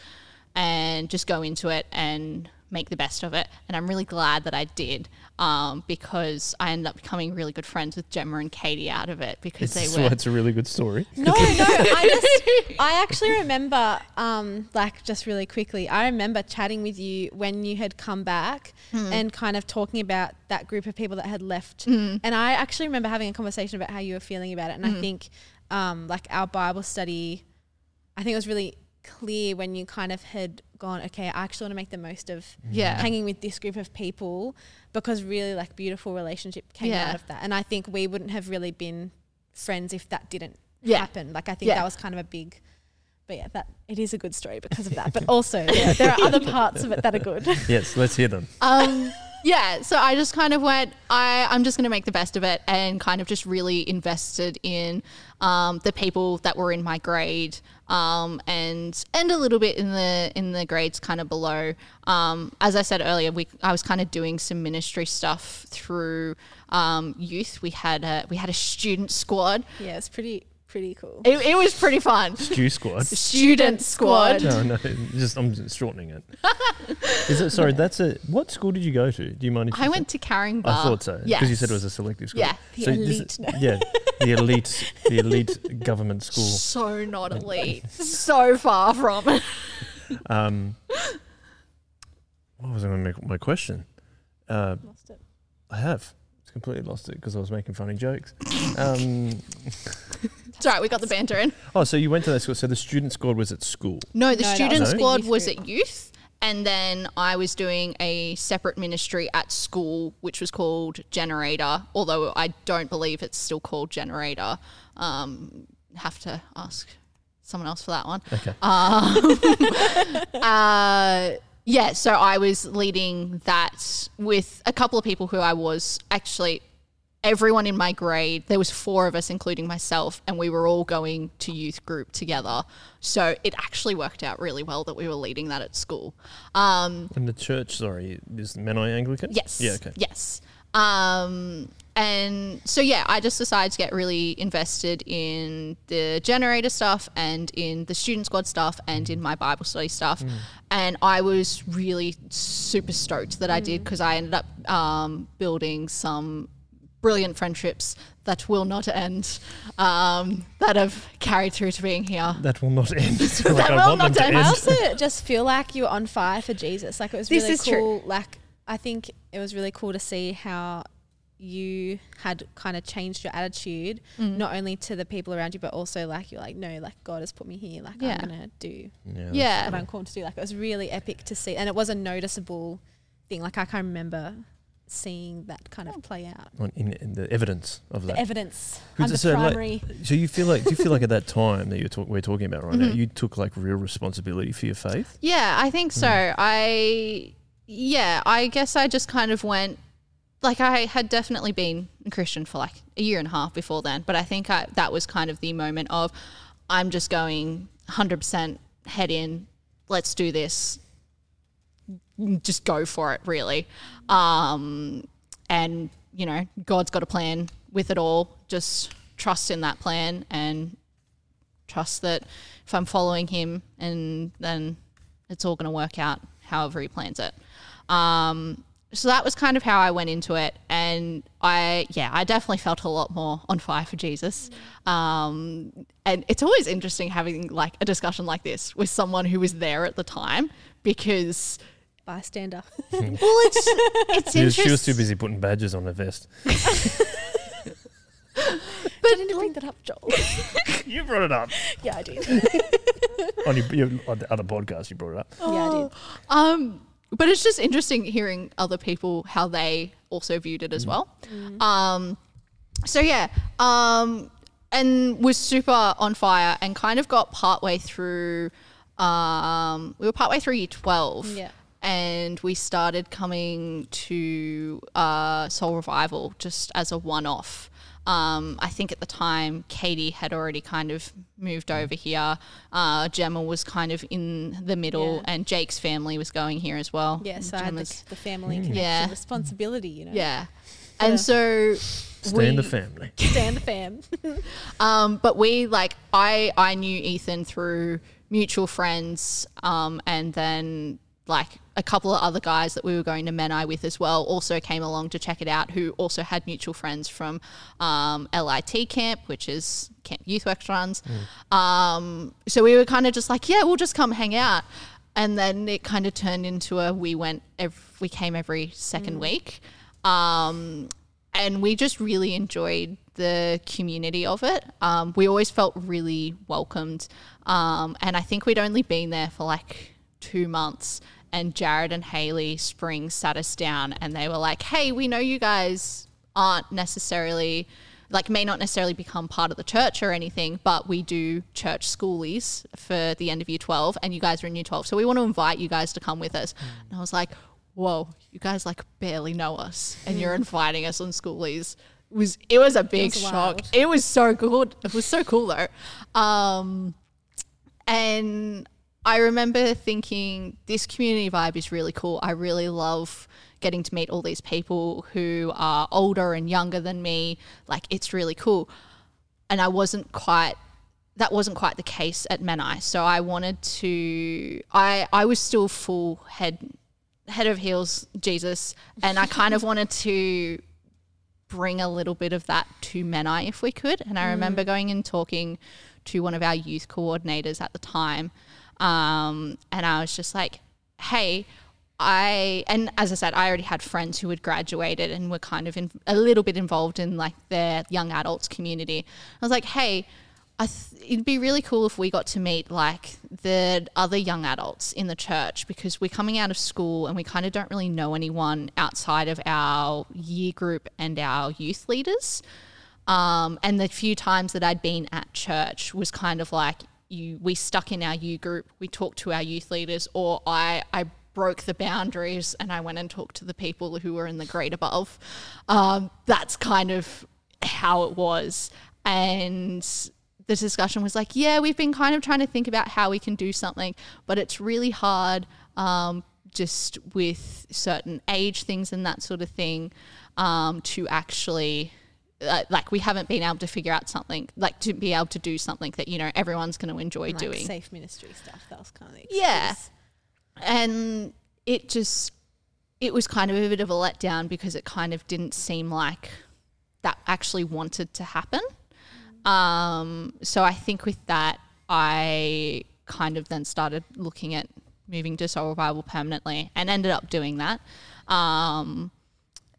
S2: and just go into it and make the best of it. And I'm really glad that I did um, because I ended up becoming really good friends with Gemma and Katie out of it because
S3: It's,
S2: they were.
S3: it's a really good story.
S1: No, no. I just, I actually remember, um, like, just really quickly, I remember chatting with you when you had come back and kind of talking about that group of people that had left. And I actually remember having a conversation about how you were feeling about it. And I think, um, like, our Bible study, I think it was really clear when you kind of had gone, okay, I actually want to make the most of
S2: Yeah.
S1: hanging with this group of people because really, like, beautiful relationship came
S2: Yeah.
S1: out of that. And I think we wouldn't have really been friends if that didn't
S2: Yeah.
S1: happen. Like I think
S2: Yeah.
S1: that was kind of a big, but yeah, that it is a good story because of that. But also there, there are other parts of it that are good.
S3: Yes, let's hear them.
S2: um, yeah, so I just kind of went, I, I'm just going to make the best of it and kind of just really invested in um, the people that were in my grade um, and and a little bit in the in the grades kind of below. Um, as I said earlier, we I was kind of doing some ministry stuff through um, youth. We had a we had a student squad.
S1: Yeah, it's pretty pretty cool.
S2: It, it was pretty fun.
S3: Stew Squad.
S2: Student squad.
S3: No, no, just I'm just shortening it. Is it? Sorry, that's a. What school did you go to? Do you mind if you
S2: I
S3: say?
S2: went to Caringbah.
S3: I thought so because you said it was a selective school.
S2: Yeah.
S1: The
S3: this-
S1: elite, no.
S3: yeah, the elite, the elite government school.
S2: So not elite. so far from it.
S3: Um, what was I going to make my question? Uh,
S1: Lost it.
S3: I have. It's completely lost it because I was making funny jokes. Um,
S2: It's all right, we got the banter in.
S3: oh, so you went to that school. So the student squad was at school.
S2: No, the
S1: No, that
S2: student
S3: was the
S2: squad
S1: youth
S2: was
S1: group.
S2: at youth. And then I was doing a separate ministry at school, which was called Generator, although I don't believe it's still called Generator. Um, have to ask someone else for that one.
S3: Okay.
S2: Uh, yeah, so I was leading that with a couple of people who I was actually everyone in my grade. There was four of us, including myself, and we were all going to youth group together. So it actually worked out really well that we were leading that at school. Um,
S3: And the church, sorry, is Menai Anglican?
S2: Yes.
S3: Yeah, okay.
S2: Yes. Um, and so yeah, I just decided to get really invested in the generator stuff and in the student squad stuff and in my Bible study stuff. And I was really super stoked that I did because I ended up um, building some brilliant friendships that will not end, um, that have carried through to being here.
S3: That will not end.
S2: That
S3: I
S2: will
S3: want
S2: not
S3: to
S2: end.
S1: I also just feel like you were on fire for Jesus. Like it was
S2: This
S1: really
S2: is true.
S1: cool. Like I think it was really cool to see how you had kind of changed your attitude,
S2: Mm.
S1: not only to the people around you, but also like you're like, no, like God has put me here. Like
S2: Yeah.
S1: I'm gonna do
S3: Yeah.
S2: Yeah.
S1: what I'm called to do. Like it was really epic to see, and it was a noticeable thing. Like I can remember seeing that kind of play out.
S3: In, in the evidence of
S1: The
S3: that.
S1: evidence
S3: Who's
S1: under
S3: it- so, like,
S1: primary.
S3: So you feel like do you feel like at that time that you're talk, we're talking about right now,
S2: Mhm.
S3: you took like real responsibility for your faith?
S2: Yeah, I think so. I yeah, I guess I just kind of went like I had definitely been a Christian for like a year and a half before then, but I think I, that was kind of the moment of I'm just going 100% head in, let's do this. Just go for it, really. Um, and you know, God's got a plan with it all. Just trust in that plan and trust that if I'm following him and then it's all going to work out however he plans it. Um, so that was kind of how I went into it, and I yeah I definitely felt a lot more on fire for Jesus. Um, and it's always interesting having like a discussion like this with someone who was there at the time because
S1: Bystander.
S2: well it's it's
S3: She was, she was too busy putting badges on her vest.
S1: but didn't bring that up, Joel.
S3: you brought it up
S1: yeah, I did.
S3: on your, your on the other podcast. You brought it up.
S1: Yeah, I did.
S2: Um, but it's just interesting hearing other people how they also viewed it as well. Um, so yeah, um, and was super on fire and kind of got partway through. Um, we were partway through year twelve.
S1: Yeah.
S2: And we started coming to uh, Soul Revival just as a one off. Um, I think at the time Katie had already kind of moved over here. Uh, Gemma was kind of in the middle,
S1: Yeah.
S2: and Jake's family was going here as well.
S1: Yeah, so I had the,
S2: Gemma's-
S1: the family connection
S2: Yeah.
S1: responsibility, you know.
S2: yeah. And so
S3: Stand the
S2: we-
S3: family.
S1: Stand the fam.
S2: Um, but we like I I knew Ethan through mutual friends, um, and then like a couple of other guys that we were going to Menai with as well also came along to check it out. Who also had mutual friends from um, LIT camp, which is Camp Youthworks runs. Um, so we were kind of just like, yeah, we'll just come hang out. And then it kind of turned into a we went, ev- we came every second week. Um, and we just really enjoyed the community of it. Um, we always felt really welcomed. Um, and I think we'd only been there for like two months. And Jared and Haley Spring sat us down and they were like, hey, we know you guys aren't necessarily like may not necessarily become part of the church or anything, but we do church schoolies for the end of year 12 and you guys are in year 12. So we want to invite you guys to come with us. And I was like, whoa, you guys like barely know us and you're inviting us on schoolies. It was it was a big
S1: was
S2: shock.
S1: wild.
S2: It was so good. It was so cool though. Um and I remember thinking this community vibe is really cool. I really love getting to meet all these people who are older and younger than me. Like it's really cool. And I wasn't quite that wasn't quite the case at Menai. So I wanted to I I was still full head head of heels Jesus and I kind of wanted to bring a little bit of that to Menai if we could. And I mm. remember going and talking to one of our youth coordinators at the time. Um, and I was just like, hey, I, and as I said, I already had friends who had graduated and were kind of in, a little bit involved in like their young adults community. I was like, hey, th- it'd be really cool if we got to meet like the other young adults in the church because we're coming out of school and we kind of don't really know anyone outside of our year group and our youth leaders. Um, and the few times that I'd been at church was kind of like you we stuck in our U group, we talked to our youth leaders, or I I broke the boundaries and I went and talked to the people who were in the grade above. Um, that's kind of how it was. And the discussion was like, yeah, we've been kind of trying to think about how we can do something, but it's really hard um, just with certain age things and that sort of thing um, to actually. Uh, like we haven't been able to figure out something like to be able to do something that you know everyone's going to enjoy
S1: like
S2: doing
S1: safe ministry stuff. That was kind of the
S2: yeah. and it just it was kind of a bit of a letdown because it kind of didn't seem like that actually wanted to happen um, so i think with that i kind of then started looking at moving to soul revival permanently and ended up doing that um,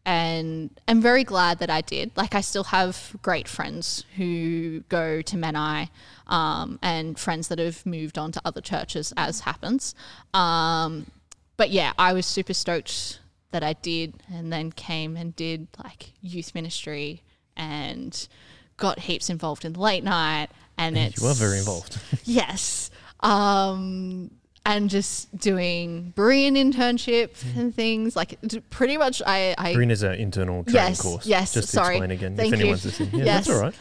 S2: and I'm very glad that I did. Like, I still have great friends who go to Menai um, and friends that have moved on to other churches, as happens. Um, but yeah, I was super stoked that I did, and then came and did like youth ministry and got heaps involved in late night. And it's
S3: You were very involved.
S2: Yes. Um, and just doing Berean internship and things like pretty much. I, I
S3: Green is an internal training
S2: Yes,
S3: course.
S2: yes,
S3: Just to
S2: sorry.
S3: explain again,
S2: Thank
S3: if anyone's
S2: you.
S3: listening. Yeah,
S2: Yes.
S3: that's all right.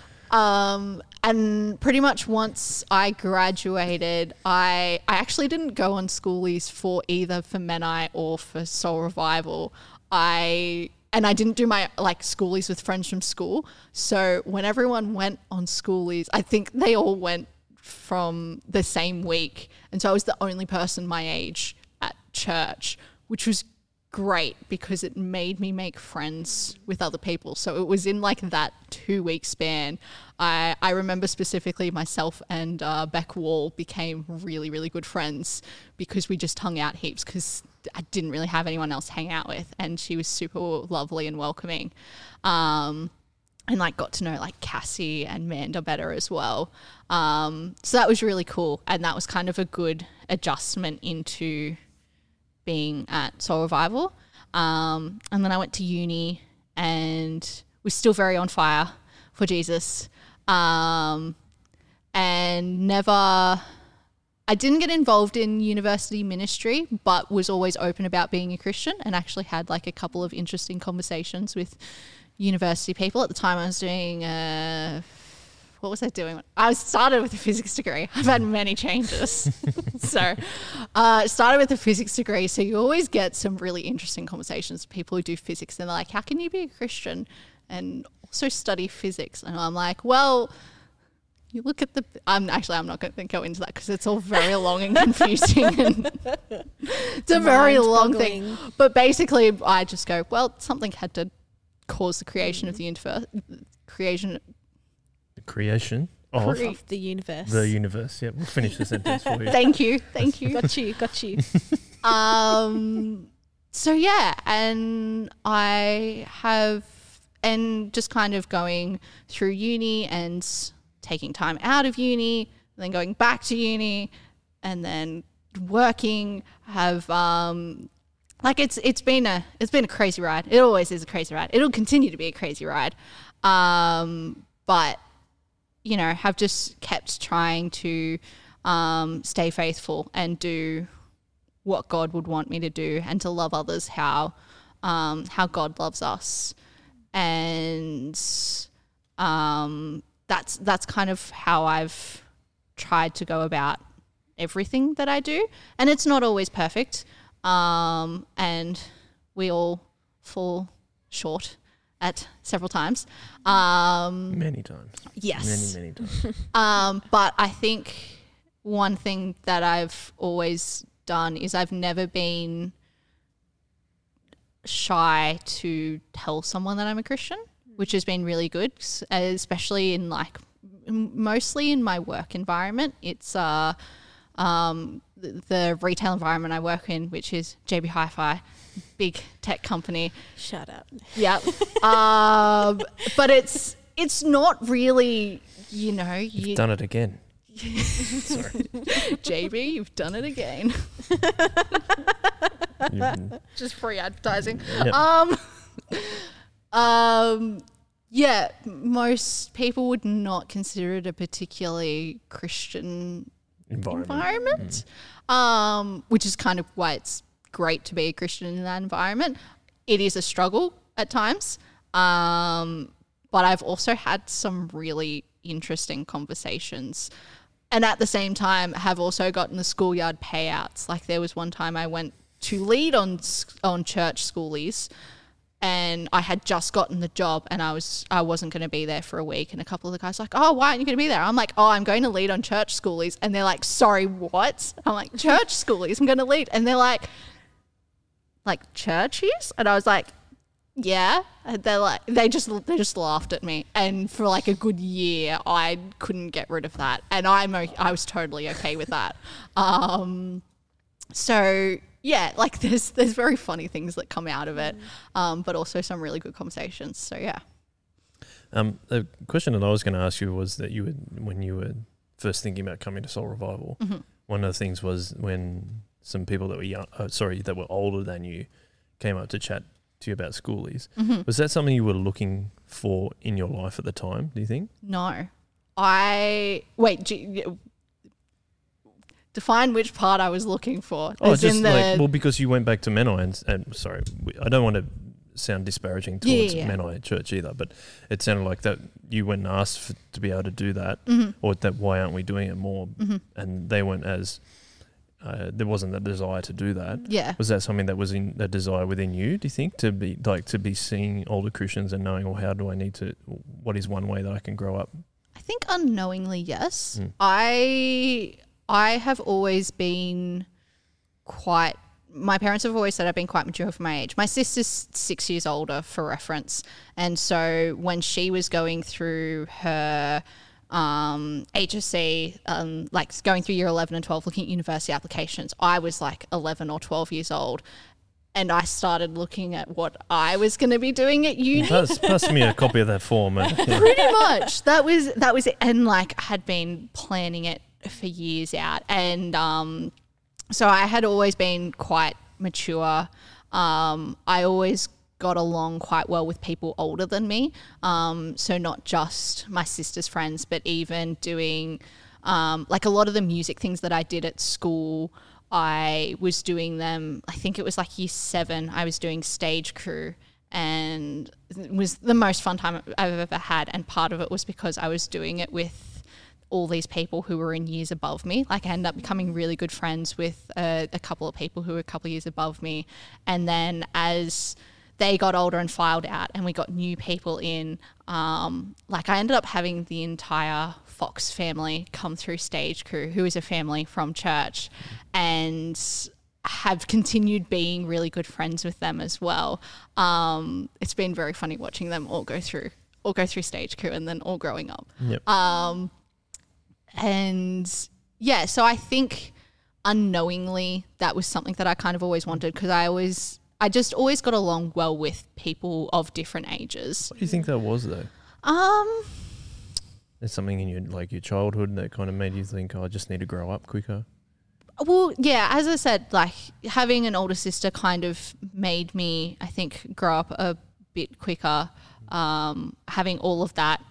S2: um, and pretty much once I graduated, I I actually didn't go on schoolies for either for Menai or for Soul Revival. I and I didn't do my like schoolies with friends from school. So when everyone went on schoolies, I think they all went from the same week, and so I was the only person my age at church, which was great because it made me make friends with other people. So it was in like that two week span. I, I remember specifically myself and uh, Beck Wall became really, really good friends because we just hung out heaps because I didn't really have anyone else hang out with. And she was super lovely and welcoming. Um, and like got to know like Cassie and Manda better as well. Um, so that was really cool. And that was kind of a good adjustment into being at Soul Revival. Um, and then I went to uni and was still very on fire for Jesus. Um, and never, I didn't get involved in university ministry, but was always open about being a Christian and actually had like a couple of interesting conversations with university people. At the time, I was doing uh, what was I doing? I started with a physics degree. I've had many changes. so, uh, started with a physics degree. So, you always get some really interesting conversations with people who do physics. And they're like, how can you be a Christian and also study physics? And I'm like, well, you look at the. I'm actually. I'm not going to go into that because it's all very long and confusing. and it's a very long thing. But basically, I just go. Well, something had to cause the creation of the universe. Creation The
S3: creation of
S1: Of the universe.
S3: the universe. Yeah, we'll finish the sentence for you.
S2: Thank you. Thank you.
S1: got you, got you.
S2: um so yeah, and I have and just kind of going through uni and taking time out of uni, then going back to uni and then working have um like it's it's been a it's been a crazy ride. It always is a crazy ride. It'll continue to be a crazy ride. Um but you know, have just kept trying to um, stay faithful and do what God would want me to do, and to love others how um, how God loves us, and um, that's that's kind of how I've tried to go about everything that I do, and it's not always perfect, um, and we all fall short at several times. Um,
S3: Many times.
S2: yes.
S3: Many, many times.
S2: Um, but I think one thing that I've always done is I've never been shy to tell someone that I'm a Christian, which has been really good, especially in like mostly in my work environment. It's uh, um, the, the retail environment I work in, which is JB Hi-Fi, big tech company.
S1: Shut up.
S2: Yeah. um, but it's it's not really, you know, you've
S3: Done it again. Sorry.
S2: JB, you've done it again. Just free advertising.
S3: Yep.
S2: Um, um, yeah, most people would not consider it a particularly Christian
S3: environment.
S2: environment, um, which is kind of why it's great to be a Christian in that environment. It is a struggle at times, um, but I've also had some really interesting conversations. And at the same time, have also gotten the schoolyard payouts. Like there was one time I went to lead on on church schoolies, and I had just gotten the job and I was I wasn't going to be there for a week. And a couple of the guys were like oh why aren't you going to be there? I'm like oh I'm going to lead on church schoolies. And they're like sorry what? I'm like church schoolies I'm going to lead. And they're like like churches? And I was like yeah. And they're like they just they just laughed at me. And for like a good year I couldn't get rid of that. And I'm I was totally okay with that. Um so yeah, like there's there's very funny things that come out of it, um, but also some really good conversations. So yeah,
S3: Um, the question that I was going to ask you was that you would, when you were first thinking about coming to Soul Revival,
S2: Mm-hmm.
S3: one of the things was when some people that were young, uh, sorry, that were older than you, came up to chat to you about schoolies.
S2: Mm-hmm.
S3: Was that something you were looking for in your life at the time? Do you think?
S2: no, I wait. Do define which part I was looking for.
S3: Oh,
S2: As
S3: just
S2: in the
S3: like well, because you went back to Menai and, and sorry, I don't want to sound disparaging towards
S2: yeah, yeah.
S3: Menai Church either, but it sounded like that you went and asked for, to be able to do that,
S2: Mhm.
S3: or that why aren't we doing it more?
S2: Mhm.
S3: And they weren't as uh, there wasn't that desire to do that.
S2: yeah.
S3: Was that something that was in a desire within you? Do you think to be like to be seeing older Christians and knowing, well, how do I need to? What is one way that I can grow up?
S2: I think unknowingly, yes.
S3: Mm.
S2: I I have always been quite my parents have always said I've been quite mature for my age. My sister's six years older, for reference, and so when she was going through her um, HSC, um, like going through year 11 and 12, looking at university applications, I was like 11 or 12 years old. And I started looking at what I was going to be doing at uni.
S3: Pass, pass me a copy of that form. And, yeah.
S2: Pretty much. That was that was it. And like I had been planning it for years out. And um, so I had always been quite mature. Um, I always got along quite well with people older than me. Um, so not just my sister's friends, but even doing um, like a lot of the music things that I did at school. I was doing them. I think it was like year seven. I was doing stage crew, and it was the most fun time I've ever had. And part of it was because I was doing it with all these people who were in years above me. Like I ended up becoming really good friends with a, a couple of people who were a couple of years above me, and then as they got older and filed out, and we got new people in. Um, like I ended up having the entire Fox family come through stage crew, who is a family from church, and have continued being really good friends with them as well. Um, it's been very funny watching them all go through, all go through stage crew, and then all growing up.
S3: Yep.
S2: Um, and yeah, so I think unknowingly that was something that I kind of always wanted because I always, I just always got along well with people of different ages.
S3: What do you think that was, though?
S2: Um,
S3: There's something in your like your childhood that kind of made you think, oh, I just need to grow up quicker.
S2: well, yeah, as I said, like having an older sister kind of made me, I think, grow up a bit quicker. Um, having all of that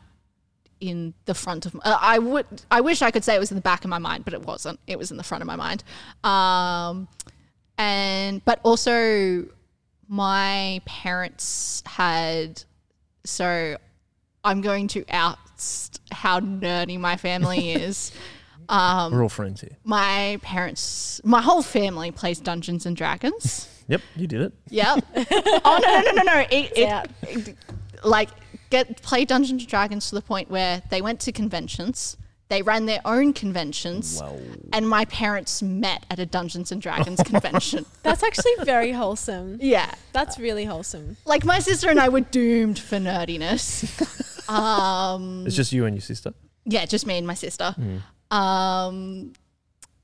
S2: in the front of uh, I would I wish I could say it was in the back of my mind, but it wasn't. It was in the front of my mind. Um, and but also my parents had so I'm going to out how nerdy my family is. Um,
S3: We're all friends here.
S2: my parents, my whole family plays Dungeons and Dragons.
S3: Yep, you did it.
S2: Yep. oh no no no no no! It, it, it- like get play Dungeons and Dragons to the point where they went to conventions. They ran their own conventions,
S3: Wow.
S2: and my parents met at a Dungeons and Dragons convention.
S1: That's actually very wholesome.
S2: Yeah,
S1: That's really wholesome.
S2: like my sister and I were doomed for nerdiness. Um,
S3: It's just you and your sister.
S2: yeah, just me and my sister. Um,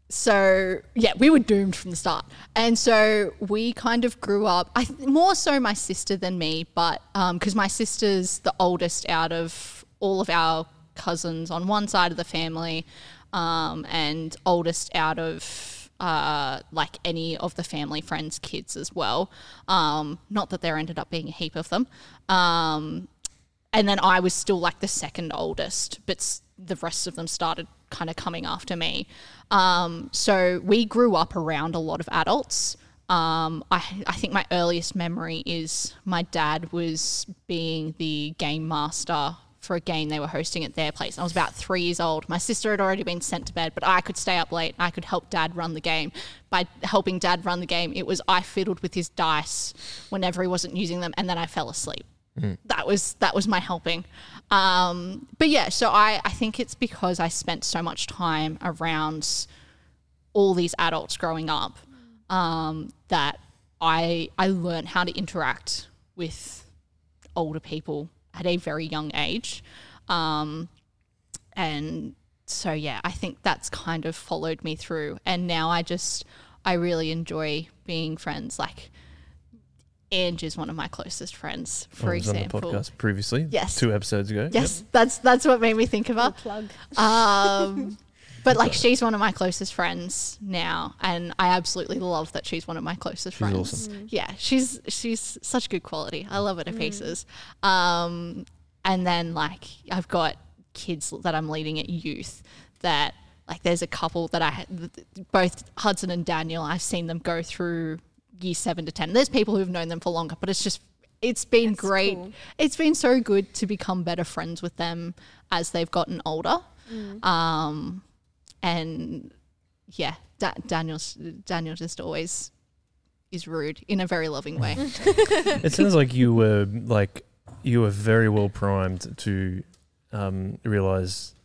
S2: so yeah, we were doomed from the start, and so we kind of grew up. I th- more so my sister than me, but because my sister's the oldest out of all of our cousins on one side of the family, um, and oldest out of uh, like any of the family friends' kids as well. Um, not that there ended up being a heap of them. Um, and then I was still like the second oldest, but s- the rest of them started kind of coming after me. Um, so we grew up around a lot of adults. Um, I, I think my earliest memory is my dad was being the game master for a game they were hosting at their place. I was about three years old. My sister had already been sent to bed, but I could stay up late. I could help dad run the game. By helping dad run the game, it was I fiddled with his dice whenever he wasn't using them, and then I fell asleep that was that was my helping. Um, but yeah so I, I think it's because i spent so much time around all these adults growing up um, that i i learned how to interact with older people at a very young age. Um, and so yeah i think that's kind of followed me through. And now i just i really enjoy being friends. Like Ange is one of my closest friends, for
S3: I was
S2: example.
S3: on the podcast previously.
S2: Yes.
S3: Two episodes ago.
S2: Yes, that's that's what made me think of her.
S1: Plug.
S2: Um, but like she's one of my closest friends now, and I absolutely love that she's one of my closest
S3: She's
S2: friends.
S3: awesome.
S2: Yeah, she's she's such good quality. I love her to pieces. Um, and then like I've got kids that I'm leading at youth that like there's a couple that I both Hudson and Daniel. I've seen them go through year seven to ten. There's people who've known them for longer, but it's just it's been great.
S1: cool.
S2: It's been so good to become better friends with them as they've gotten older. Um, and yeah, da- Daniel's Daniel just always is rude in a very loving way.
S3: It sounds like you were like you were very well primed to um, realize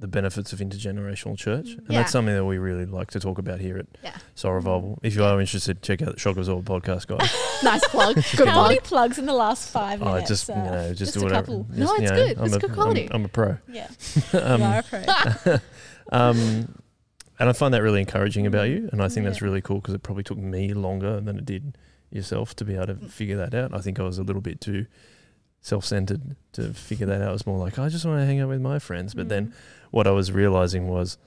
S3: the benefits of intergenerational church, and
S2: Yeah.
S3: that's something that we really like to talk about here at
S2: Yeah.
S3: Soul Revival. If you are interested, check out the Shock Absorb podcast, guys.
S2: Nice plug. Good
S1: How
S2: plug.
S1: many plugs in the last five
S3: oh,
S1: minutes?
S3: just you
S1: Uh,
S3: know, just,
S1: just
S3: do
S1: a
S3: whatever.
S1: couple.
S2: No,
S3: Just, you
S2: it's
S3: know,
S2: good.
S3: I'm
S2: It's
S3: a-
S2: good
S3: I'm-
S2: quality.
S3: I'm, a pro.
S1: Yeah,
S3: Um,
S1: you are a pro.
S3: um, and I find that really encouraging about you, and I think that's really cool because it probably took me longer than it did yourself to be able to figure that out. I think I was a little bit too self-centered to figure that out. It was more like I just want to hang out with my friends, but then what I was realizing was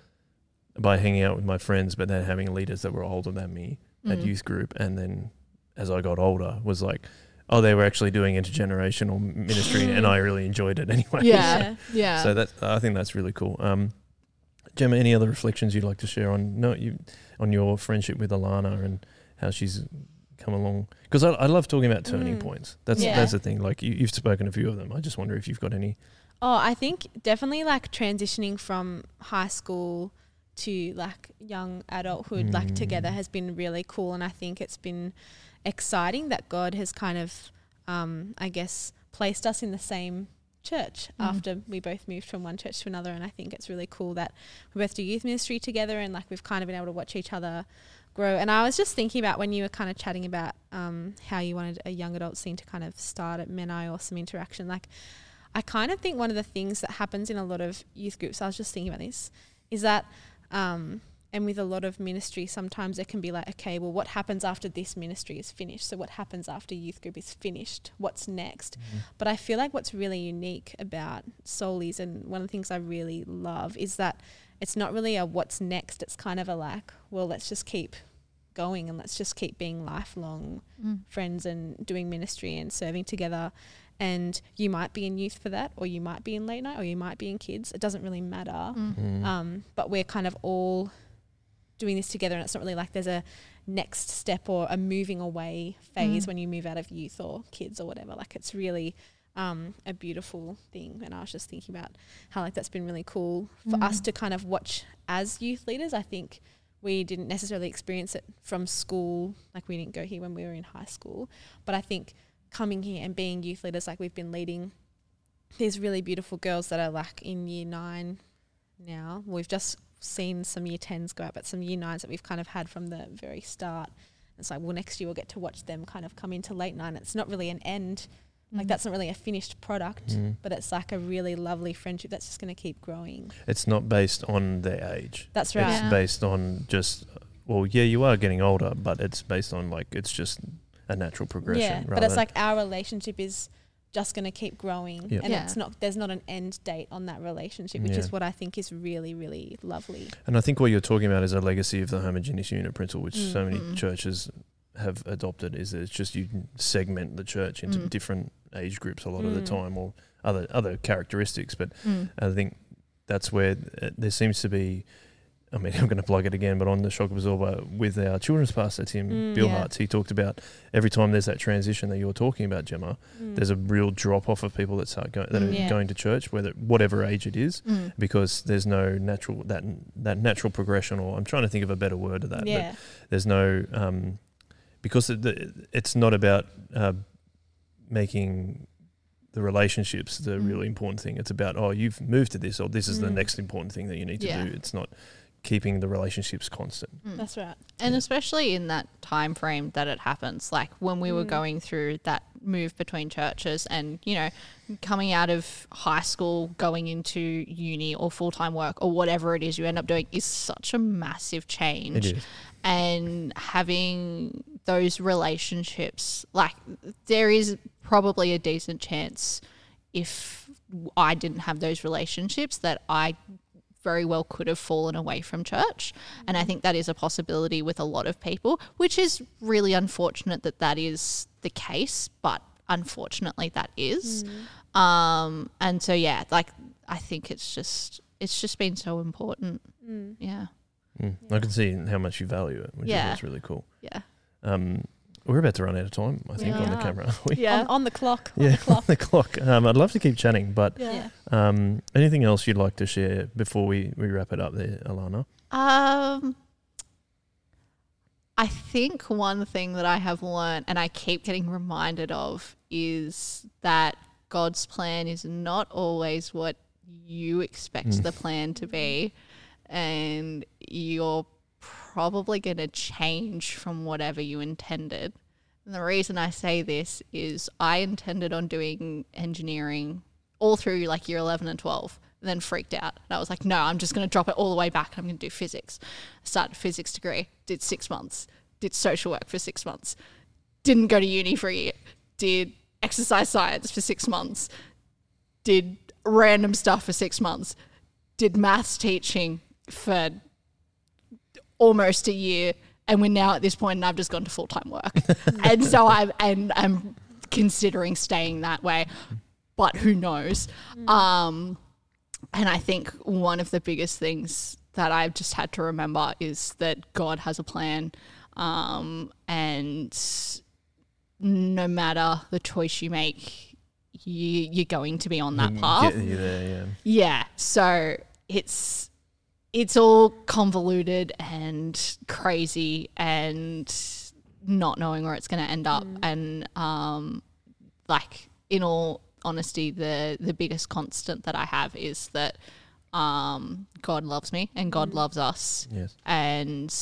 S3: by hanging out with my friends, but then having leaders that were older than me at
S2: Mm.
S3: youth group, and then as I got older, was like, oh, they were actually doing intergenerational ministry, and I really enjoyed it anyway.
S2: Yeah. Yeah.
S3: So that I think that's really cool. Um, Gemma, any other reflections you'd like to share on no you on your friendship with Alana and how she's come along? Because I, I love talking about turning
S1: Mm.
S3: points. That's
S1: Yeah.
S3: that's the thing. Like you, you've spoken a few of them. I just wonder if you've got any.
S1: Oh, I think definitely like transitioning from high school to like young adulthood, like together,
S3: Mm.
S1: has been really cool, and I think it's been exciting that God has kind of, um, I guess, placed us in the same church
S2: Mm.
S1: after we both moved from one church to another, and I think it's really cool that we both do youth ministry together, and like we've kind of been able to watch each other grow. And I was just thinking about when you were kind of chatting about um, how you wanted a young adult scene to kind of start at Menai or some interaction, like. I kind of think one of the things that happens in a lot of youth groups, I was just thinking about this, is that, um, and with a lot of ministry, sometimes it can be like, okay, well, what happens after this ministry is finished? So, what happens after youth group is finished? What's next? But I feel like what's really unique about Soulies, and one of the things I really love, is that it's not really a what's next. It's kind of a like, well, let's just keep going and let's just keep being lifelong
S2: Mm.
S1: friends and doing ministry and serving together. And you might be in youth for that, or you might be in late night, or you might be in kids. It doesn't really matter.
S2: Mm.
S3: Mm.
S1: Um, but we're kind of all doing this together, and it's not really like there's a next step or a moving away phase
S2: Mm.
S1: when you move out of youth or kids or whatever. Like it's really um, a beautiful thing. And I was just thinking about how like that's been really cool for us
S2: Mm.
S1: to kind of watch as youth leaders. I think we didn't necessarily experience it from school, like we didn't go here when we were in high school. But I think coming here and being youth leaders, like we've been leading these really beautiful girls that are like in year nine now. We've just seen some year tens go out, but some year nines that we've kind of had from the very start. It's like, well, next year we'll get to watch them kind of come into late night. It's not really an end, like
S2: Mm.
S1: that's not really a finished product,
S3: Mm.
S1: but it's like a really lovely friendship that's just going to keep growing.
S3: It's not based on their age.
S1: That's right.
S3: It's
S2: Yeah.
S3: based on just well, yeah, you are getting older, but it's based on like it's just a natural progression.
S1: Yeah, but it's like our relationship is just going to keep growing,
S3: Yep.
S1: and
S2: Yeah.
S1: it's not. There's not an end date on that relationship, which is what I think is really, really lovely.
S3: And I think what you're talking about is a legacy of the homogeneous unit principle, which so many
S2: Mm.
S3: churches have adopted. Is that it's just you segment the church into
S2: Mm.
S3: different age groups a lot of the
S1: Mm.
S3: time, or other other characteristics. But
S2: Mm.
S3: I think that's where uh, there seems to be. I mean, I'm going to plug it again, but on the shock absorber with our children's pastor Tim
S1: Mm,
S3: Bill
S2: yeah.
S3: Hartz, he talked about every time there's that transition that you're talking about, Gemma.
S1: Mm.
S3: There's a real drop off of people that start going that are
S2: Mm.
S1: Yeah.
S3: going to church, whether whatever age it is
S2: Mm.
S3: because there's no natural that that natural progression or I'm trying to think of a better word of that
S1: yeah,
S3: but there's no um, because it, it's not about uh, making the relationships the
S2: Mm.
S3: really important thing it's about oh you've moved to this or this is the
S1: Mm.
S3: next important thing that you need to
S2: Yeah.
S3: do it's not keeping the relationships constant
S2: Mm.
S1: that's right.
S2: and especially in that time frame that it happens like when we were
S1: Mm.
S2: going through that move between churches and you know coming out of high school going into uni or full-time work or whatever it is you end up doing is such a massive change
S3: it is
S2: and having those relationships like there is probably a decent chance if I didn't have those relationships that I very well could have fallen away from church. And I think that is a possibility with a lot of people which is really unfortunate that that is the case but unfortunately that is. Um and so yeah like I think it's just it's just been so important.
S1: Mm.
S2: yeah
S3: Mm. I can see how much you value it which
S2: Yeah.
S3: is what's really cool
S2: yeah
S3: um, we're about to run out of time I think on the camera aren't we?
S2: yeah
S1: On, on the clock. On
S3: yeah
S1: the clock.
S3: on the clock um, I'd love to keep chatting but
S1: Yeah.
S3: Um, anything else you'd like to share before we, we wrap it up there, Alana?
S2: Um, I think one thing that I have learned and I keep getting reminded of is that God's plan is not always what you expect
S3: Mm.
S2: the plan to be, and you're probably going to change from whatever you intended. And the reason I say this is I intended on doing engineering all through like year 11 and 12, and then freaked out. And I was like, no, I'm just going to drop it all the way back and I'm going to do physics. Started a physics degree, did six months, did social work for six months, didn't go to uni for a year, did exercise science for six months, did random stuff for six months, did maths teaching for almost a year, and we're now at this point, and I've just gone to full time work, and so I'm and I'm considering staying that way, but who knows? Um, and I think one of the biggest things that I've just had to remember is that God has a plan, um, and no matter the choice you make, you you're going to be on that path.
S3: Get you there, yeah.
S2: Yeah. So it's it's all convoluted and crazy and not knowing where it's going to end up and um like in all honesty the the biggest constant that I have is that um God loves me and God loves us
S3: Yes.
S2: and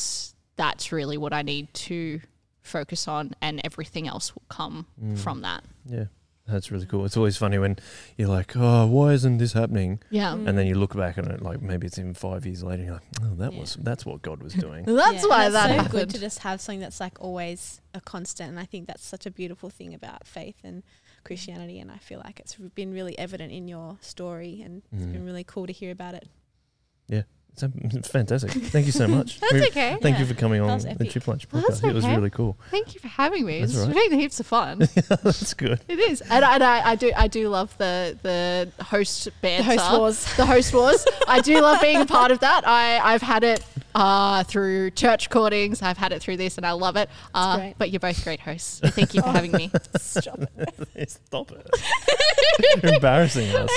S2: that's really what I need to focus on and everything else will come from that.
S3: Yeah. That's really cool. It's always funny when you're like, oh, why isn't this happening?
S2: Yeah. Mm.
S3: And then you look back on it, like maybe it's even five years later, and you're like, oh, that
S1: Yeah.
S3: was that's what God was doing.
S2: That's
S1: Yeah,
S2: why
S1: and it's
S2: that
S1: so
S2: happened.
S1: good to just have something that's like always a constant, and I think that's such a beautiful thing about faith and Christianity. And I feel like it's been really evident in your story, and it's
S3: mm.
S1: been really cool to hear about it.
S3: It's, it's fantastic. Thank you so much.
S2: That's
S3: We-
S2: okay.
S3: Thank
S1: Yeah.
S3: you for coming on the
S1: epic.
S3: Chip Lunch
S2: Well, that's
S3: podcast. It was
S2: okay.
S3: really cool.
S2: Thank you for having me.
S3: That's
S2: It's
S3: all right.
S2: been heaps of fun.
S3: that's good.
S2: It is, and, I- and I, I do, I do love the the host
S1: The host wars.
S2: the host wars. I do love being a part of that. I, I've had it uh, through church recordings. I've had it through this, and I love it. Uh, but you're both great hosts. So thank you for having me.
S1: Stop it.
S3: Stop it. You're embarrassing us.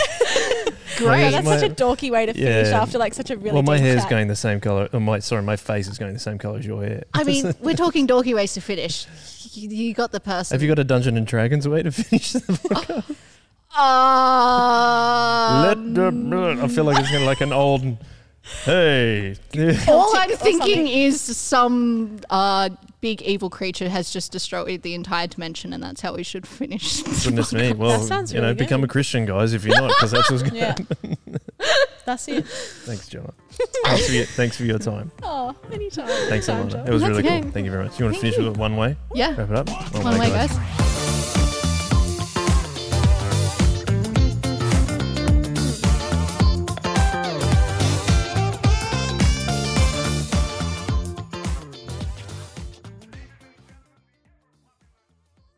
S2: Great.
S1: Yeah, that's
S3: my-
S1: such a dorky way to finish
S3: Yeah.
S1: after like such a really.
S3: well, my
S1: deep
S3: hair's
S1: chat.
S3: going the same color. Oh, my sorry, my face is going the same color as your hair.
S2: I mean, we're talking dorky ways to finish. You, you got the person.
S3: Have you got a Dungeon and Dragons way to finish the podcast?
S2: Um,
S3: Let the, I feel like it's gonna like an old. Hey,
S2: all I'm thinking is some uh, big evil creature has just destroyed the entire dimension, and that's how we should finish.
S3: goodness me. Well,
S1: sounds
S3: you know,
S1: really
S3: become a Christian, guys, if you're not, because that's what's going to
S1: Yeah, that's it.
S3: Thanks, Jonah. Thanks for your, thanks for your time.
S1: Oh, anytime.
S3: Thanks,
S1: anytime,
S3: Alana. It was
S2: That's
S3: really
S2: okay.
S3: cool. Thank you very much. You want to finish
S2: you.
S3: with it one way?
S2: yeah,
S3: Wrap it up.
S2: one way, guys.